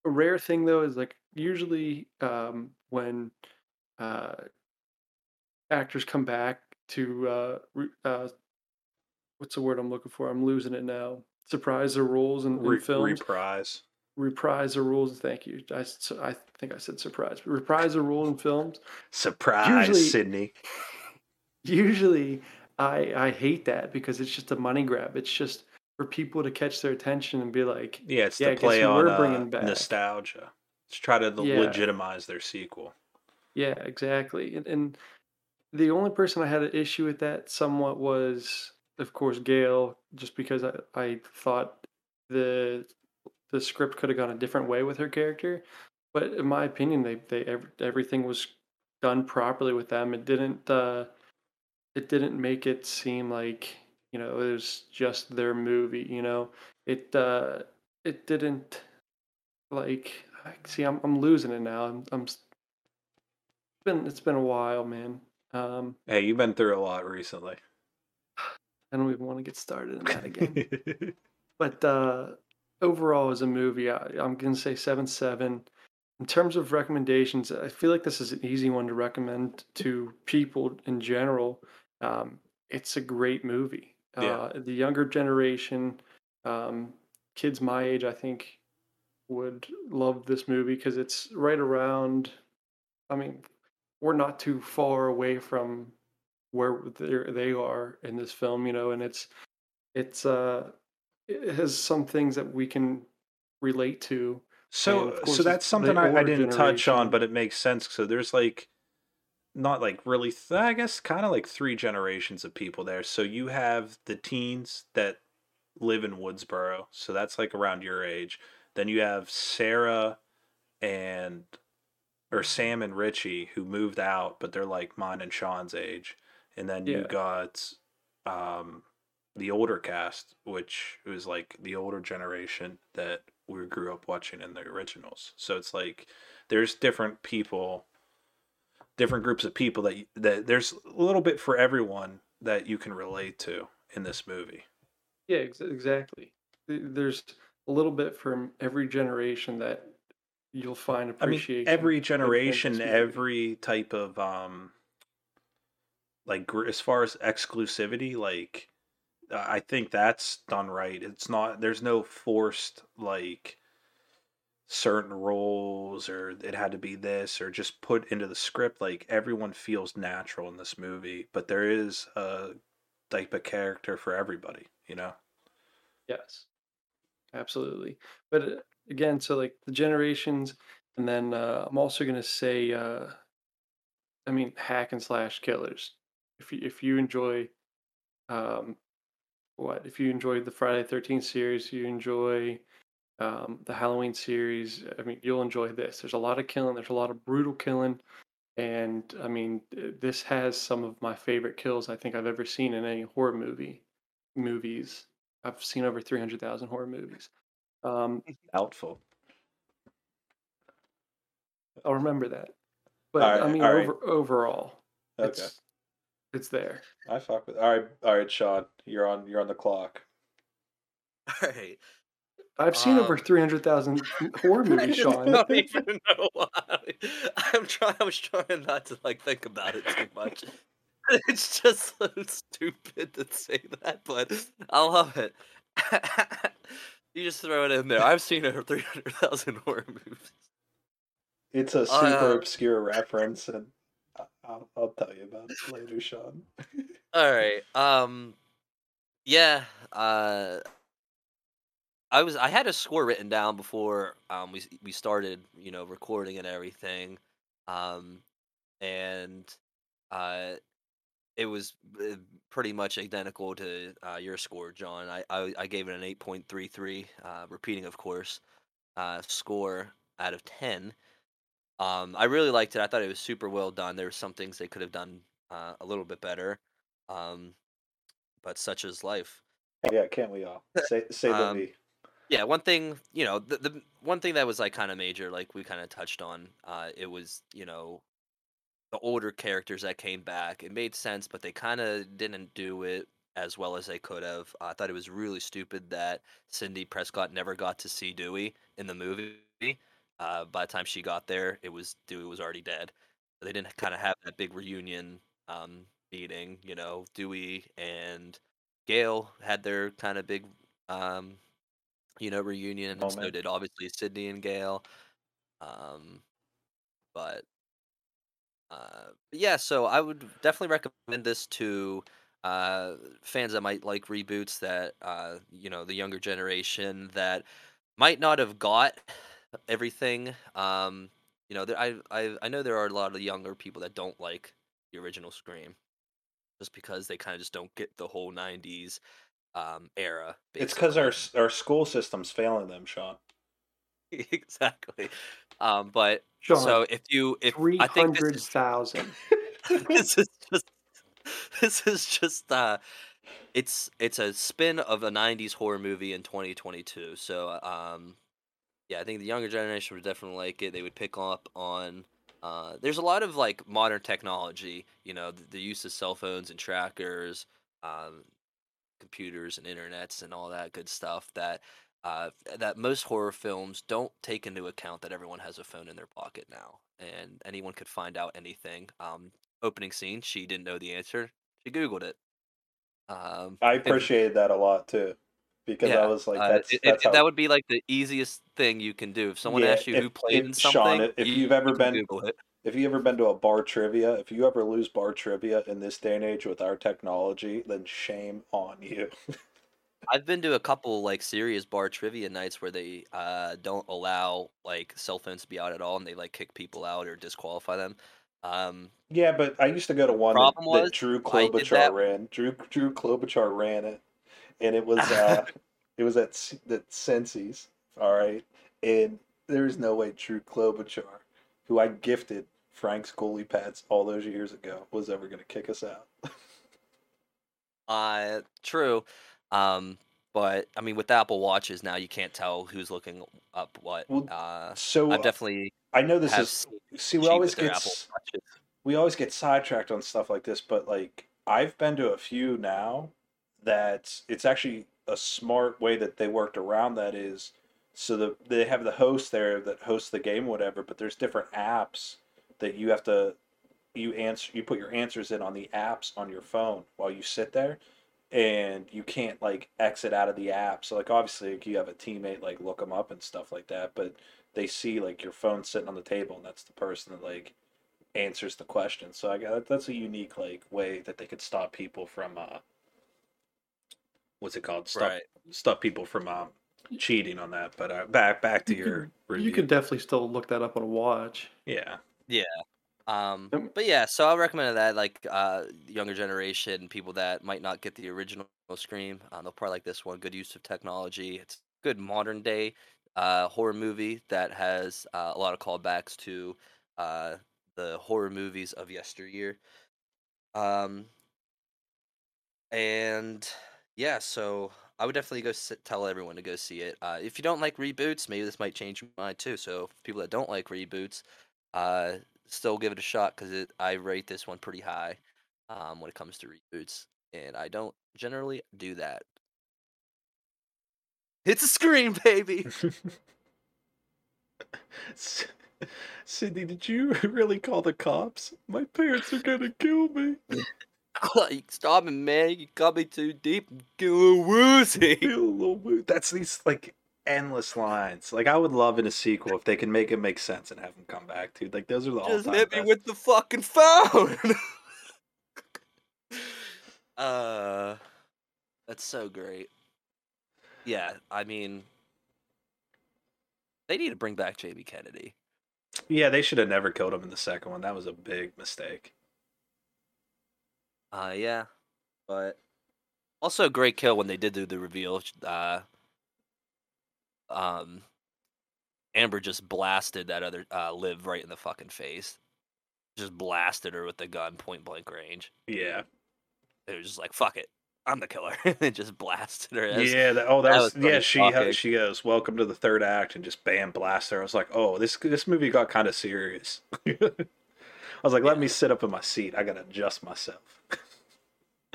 a rare thing though is like usually um, when uh, actors come back to uh, re- uh, what's the word I'm looking for? I'm losing it now. Surprise their roles in, in Re- films. reprise. reprise their roles. Thank you. I, I think I said surprise. Reprise their role in films. Surprise, Usually- Sidney. Usually, I I hate that because it's just a money grab. It's just for people to catch their attention and be like, Yeah, it's Yeah, to guess play on we're uh, bringing back? nostalgia. It's try to Yeah. legitimize their sequel. Yeah, exactly. And, and the only person I had an issue with that somewhat was, of course, Gale, just because I, I thought the the script could have gone a different way with her character. but in my opinion, they they ev- everything was done properly with them. It didn't uh, it didn't make it seem like you know it was just their movie. You know, it uh, it didn't like see. I'm I'm losing it now. I'm I'm. It's been it's been a while, man. Um, Hey, you've been through a lot recently. I don't even want to get started in that again. but uh, overall, as a movie, I, I'm gonna say seven seven. In terms of recommendations, I feel like this is an easy one to recommend to people in general. Um, it's a great movie. Yeah. Uh, the younger generation, um, kids my age, I think, would love this movie because it's right around. I mean, we're not too far away from where they're- in this film, you know, and it's it's uh it has some things that we can relate to. So, so that's something I, I didn't touch on, but it makes sense. So there's like, not like really, th- I guess, kind of like three generations of people there. So you have the teens that live in Woodsboro, so that's like around your age. Then you have Sarah and or Sam and Richie who moved out, but they're like mine and Sean's age. And then you got um the older cast, which was like the older generation that we grew up watching in the originals. So it's like there's different people, different groups of people that that there's a little bit for everyone that you can relate to in this movie. Yeah, ex- exactly. There's a little bit from every generation that you'll find I mean, appreciation. every generation, every type of um, like gr- as far as exclusivity, like I think that's done right. It's not. There's no forced like certain roles or it had to be this or just put into the script like everyone feels natural in this movie but there is a type of character for everybody you know Yes, absolutely. But uh, again, so like the generations, and then uh, I'm also gonna say, uh, I mean, hack and slash killers. If you if you enjoy, um, what if you enjoyed the Friday Thirteenth series, you enjoy um, the Halloween series. I mean, you'll enjoy this. There's a lot of killing. There's a lot of brutal killing, and I mean, this has some of my favorite kills I think I've ever seen in any horror movie. Movies. I've seen over 300,000 horror movies. Um, doubtful I'll remember that. But All right, I mean, all right. over, overall, okay it's it's there. i fuck with all right all right sean you're on you're on the clock All right. I've seen over Um, 300,000 horror I movies, just Sean. don't even know why. I'm trying. I was trying not to like think about it too much. It's just so stupid to say that, but I love it. You just throw it in there. I've seen over three hundred thousand horror movies. it's a super Uh, obscure reference and I'll, I'll tell you about it later sean All right. Um. Yeah. Uh. I was. I had a score written down before um we we started. You know, recording and everything. Um, and uh, it was uh, pretty much identical to uh, your score, John. I, I I gave it an eight point three three. Uh, repeating, of course. Uh, score out of ten. Um, I really liked it. I thought it was super well done. There were some things they could have done uh, a little bit better. Um, but such is life. yeah can't we all say say the Um, me Yeah, one thing, you know, the, the one thing that was like kind of major, like we kind of touched on, uh, it was, you know, the older characters that came back. It made sense, but they kind of didn't do it as well as they could have. I thought it was really stupid that Sidney Prescott never got to see Dewey in the movie. Uh, by the time she got there, it was Dewey was already dead. They didn't kind of have that big reunion um, meeting. You know, Dewey and Gale had their kind of big, um, you know, reunion, and so did obviously Sidney and Gale. Um, but uh, yeah, so I would definitely recommend this to uh, fans that might like reboots that uh, you know the younger generation that might not have got everything. Um, you know, there, I I I know there are a lot of younger people that don't like the original Scream, just because they kind of just don't get the whole '90s um, era. it's because our our school system's failing them sean exactly. Um, but so if you if I think this is thousand. this is just this is just uh it's it's a spin of a 90s horror movie in 2022 so um yeah i think the younger generation would definitely like it they would pick up on uh there's a lot of like modern technology you know the, the use of cell phones and trackers um computers and internets and all that good stuff that uh, that most horror films don't take into account that everyone has a phone in their pocket now and anyone could find out anything um, opening scene she didn't know the answer she googled it um, I and- appreciated that a lot too, because yeah, I was like, uh, that's, it- it- that's how, that would be like the easiest thing you can do if someone Yeah, asks you if- who played in Sean, something if you- you've ever been- it. if you ever been to a bar trivia, if you ever lose bar trivia in this day and age with our technology, then shame on you. I've been to a couple like serious bar trivia nights where they uh, don't allow like cell phones to be out at all, and they like kick people out or disqualify them. Um, yeah, but I used to go to one that, Problem that was, Drew Klobuchar that- ran. Drew Drew Klobuchar ran it, and it was uh, it was at C- at Sensi's, all right, and there is no way Drew Klobuchar, who I gifted Frank's goalie pads all those years ago, was ever going to kick us out. uh, true. Um, but I mean, with the Apple Watches now, you can't tell who's looking up what. Well, Uh, So I've definitely I know this is see we always get Apple s- Watches. we always get sidetracked on stuff like this, but like I've been to a few now that it's actually a smart way that they worked around that is so the they have the host there that hosts the game whatever, but there's different apps that you have to you answer you put your answers in on the apps on your phone while you sit there and you can't like exit out of the app. So like obviously like, you have a teammate like look them up and stuff like that, but they see like your phone sitting on the table and that's the person that like answers the question. So I got that's a unique like way that they could stop people from uh what's it called? Stop Right. stop people from um cheating on that. But uh, back back to You your could- review. You could definitely still look that up on a watch. yeah. Um, Um, but yeah, so I recommend that like uh, younger generation, people that might not get the original Scream, uh, they'll probably like this one. Good use of technology. It's a good modern day uh, horror movie that has uh, a lot of callbacks to uh, the horror movies of yesteryear. Um, and yeah, so I would definitely go sit, tell everyone to go see it. Uh, if you don't like reboots, maybe this might change your mind too. So people that don't like reboots, uh, still give it a shot because I rate this one pretty high um, when it comes to reboots, and I don't generally do that. It's a scream, baby. Sidney, did you really call the cops? My parents are gonna kill me. like, stop it, man! You got me too deep. Getting a little woozy. Feel a little weird. That's these like endless lines. Like I would love in a sequel if they can make it make sense and have them come back, dude. Like those are the Just hit me with the fucking phone. uh, that's so great. Yeah, I mean, they need to bring back Jamie Kennedy. Yeah, they should have never killed him in the second one. That was a big mistake. Uh, yeah, but also a great kill when they did do the reveal. Uh, um, Amber just blasted that other uh, Liv right in the fucking face. Just blasted her with the gun, point blank range. Yeah. It was just like, "Fuck it, I'm the killer." and just blasted her. Yeah, that, oh, that, that was, was yeah. She shocking. she goes, "Welcome to the third act," and just bam, blast her. I was like, "Oh, this this movie got kind of serious." I was like, "Let me sit up in my seat. I gotta adjust myself."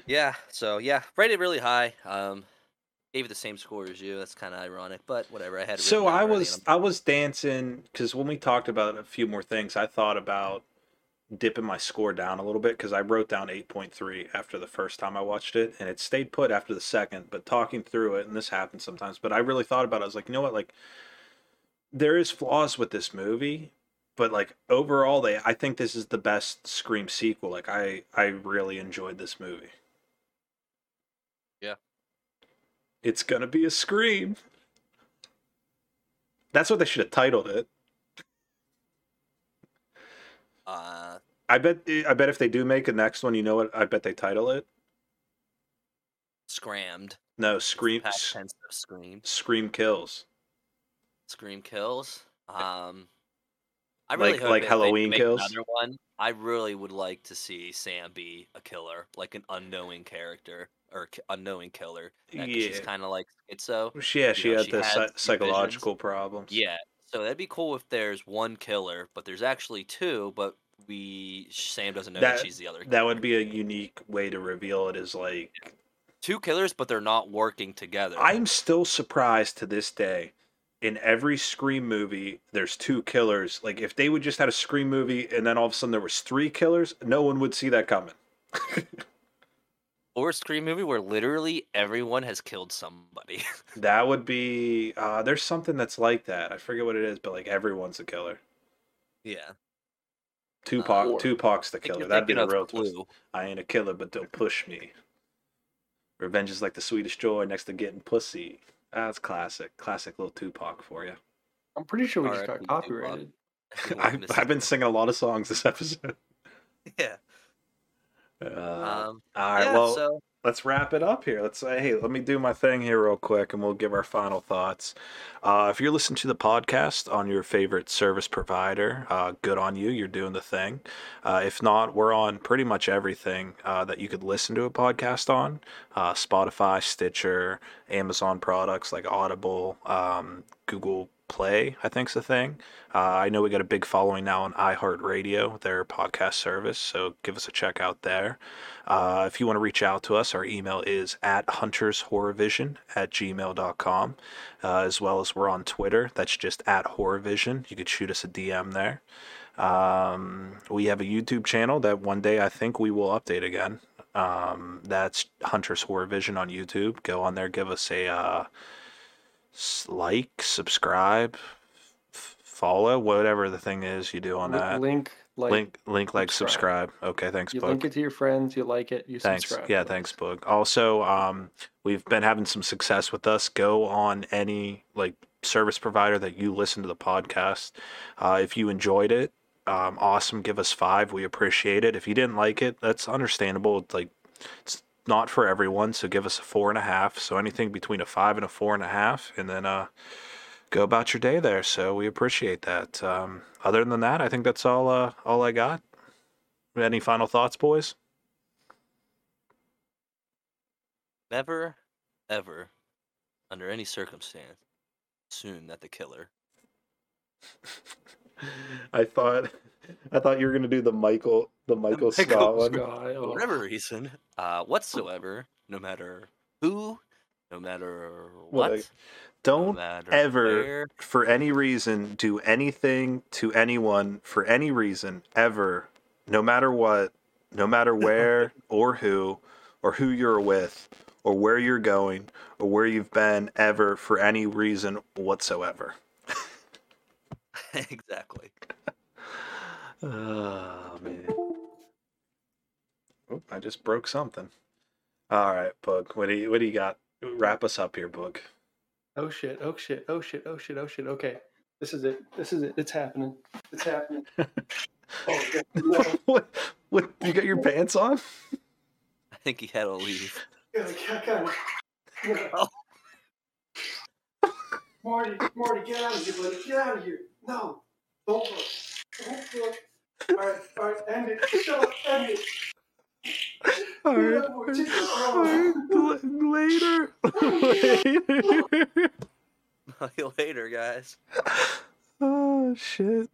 Yeah, so yeah, rated really high. Um, gave the same score as you. That's kind of ironic, but whatever. I had So I was I was dancing because when we talked about a few more things, I thought about dipping my score down a little bit because I wrote down eight point three after the first time I watched it, and it stayed put after the second. But talking through it, and this happens sometimes, but I really thought about it. I was like, you know what, like there is flaws with this movie, but like overall, they I think this is the best Scream sequel. Like I I really enjoyed this movie. Yeah. It's gonna be a Scream. That's what they should have titled it. Uh, I bet. I bet if they do make a next one, you know what? I bet they title it. scrammed. No, Scream. Past tense of scream. Scream kills. Scream kills. Um, I really Like- hope like if they do Halloween kills? Another one. I really would like to see Sam be a killer, like an unknowing character or unknowing killer. Yeah, 'cause she's kind of like it's so. Yeah, she know, had she the has psy- visions. psychological problems. Yeah, so that'd be cool if there's one killer, but there's actually two, but we Sam doesn't know that, That- she's the other. That would be a unique way to reveal it. Is like Two killers, but they're not working together. I'm still surprised to this day. In every Scream movie, there's two killers. Like if they would just had a Scream movie and then all of a sudden there was three killers, no one would see that coming. or a Scream movie where literally everyone has killed somebody. That would be. Uh, there's something that's like that. I forget what it is, but like everyone's a killer. yeah. Tupac, Or- Tupac's the killer. That'd be the of real twist. I ain't a killer, but don't push me. Revenge is like the sweetest joy next to getting pussy. That's classic. Classic little Tupac for you. I'm pretty sure we just got R.I.P. Copyrighted. I've, I've been singing a lot of songs this episode. yeah. Uh, Um, all right, yeah, well, so let's wrap it up here. Let's say, hey, let me do my thing here real quick, and we'll give our final thoughts. Uh, if you're listening to the podcast on your favorite service provider, uh, good on you. You're doing the thing. Uh, if not, we're on pretty much everything uh, that you could listen to a podcast on: uh, Spotify, Stitcher, Amazon products like Audible, um, Google Play. I think is the thing. Uh, I know we got a big following now on iHeartRadio, their podcast service. So give us a check out there. Uh, if you want to reach out to us, our email is at huntershorrorvision at gmail.com, uh, as well as we're on Twitter. That's just at horrorvision. You could shoot us a DM there. Um, we have a YouTube channel that one day I think we will update again. Um, that's Hunter's Horror Vision on YouTube. Go on there, give us a uh, like, subscribe, f- follow, whatever the thing is you do on Li- that. Link, like, link, link, like, subscribe. subscribe. Okay, thanks, you Boog. link it to your friends, you like it, you Thanks. subscribe. Yeah, thanks, Boog. Also, um, we've been having some success with us. Go on any like service provider that you listen to the podcast. Uh, if you enjoyed it, um, awesome. Give us five. We appreciate it. If you didn't like it, that's understandable. It's like it's not for everyone, so give us a four and a half. So anything between a five and a four and a half, and then uh, go about your day there. So we appreciate that. Um, other than that, I think that's all. Uh, all I got. Any final thoughts, boys? never, ever, under any circumstance, assume that the killer. I thought I thought you were gonna do the Michael the Michael Scott Michael one. Scott, for oh. whatever reason, uh, whatsoever, no matter who, no matter Well, what, like, Don't matter ever where, for any reason do anything to anyone for any reason ever, no matter what, no matter where or who or who you're with or where you're going or where you've been ever for any reason whatsoever. exactly. Oh man. Oop, I just broke something. All right, Boog. What do you what do you got? Wrap us up here, Boog. Oh shit, oh shit, oh shit, oh shit, oh shit. Okay. This is it. This is it. It's happening. It's happening. oh, God. No. what? What? You got your pants on? I think he had to leave. God, God, God. Marty, Marty, get out of here, buddy. Get out of here. No. Don't look. All right, all right, end it. Shut up, end it. All right. All right. Later. Later. Later, guys. oh shit.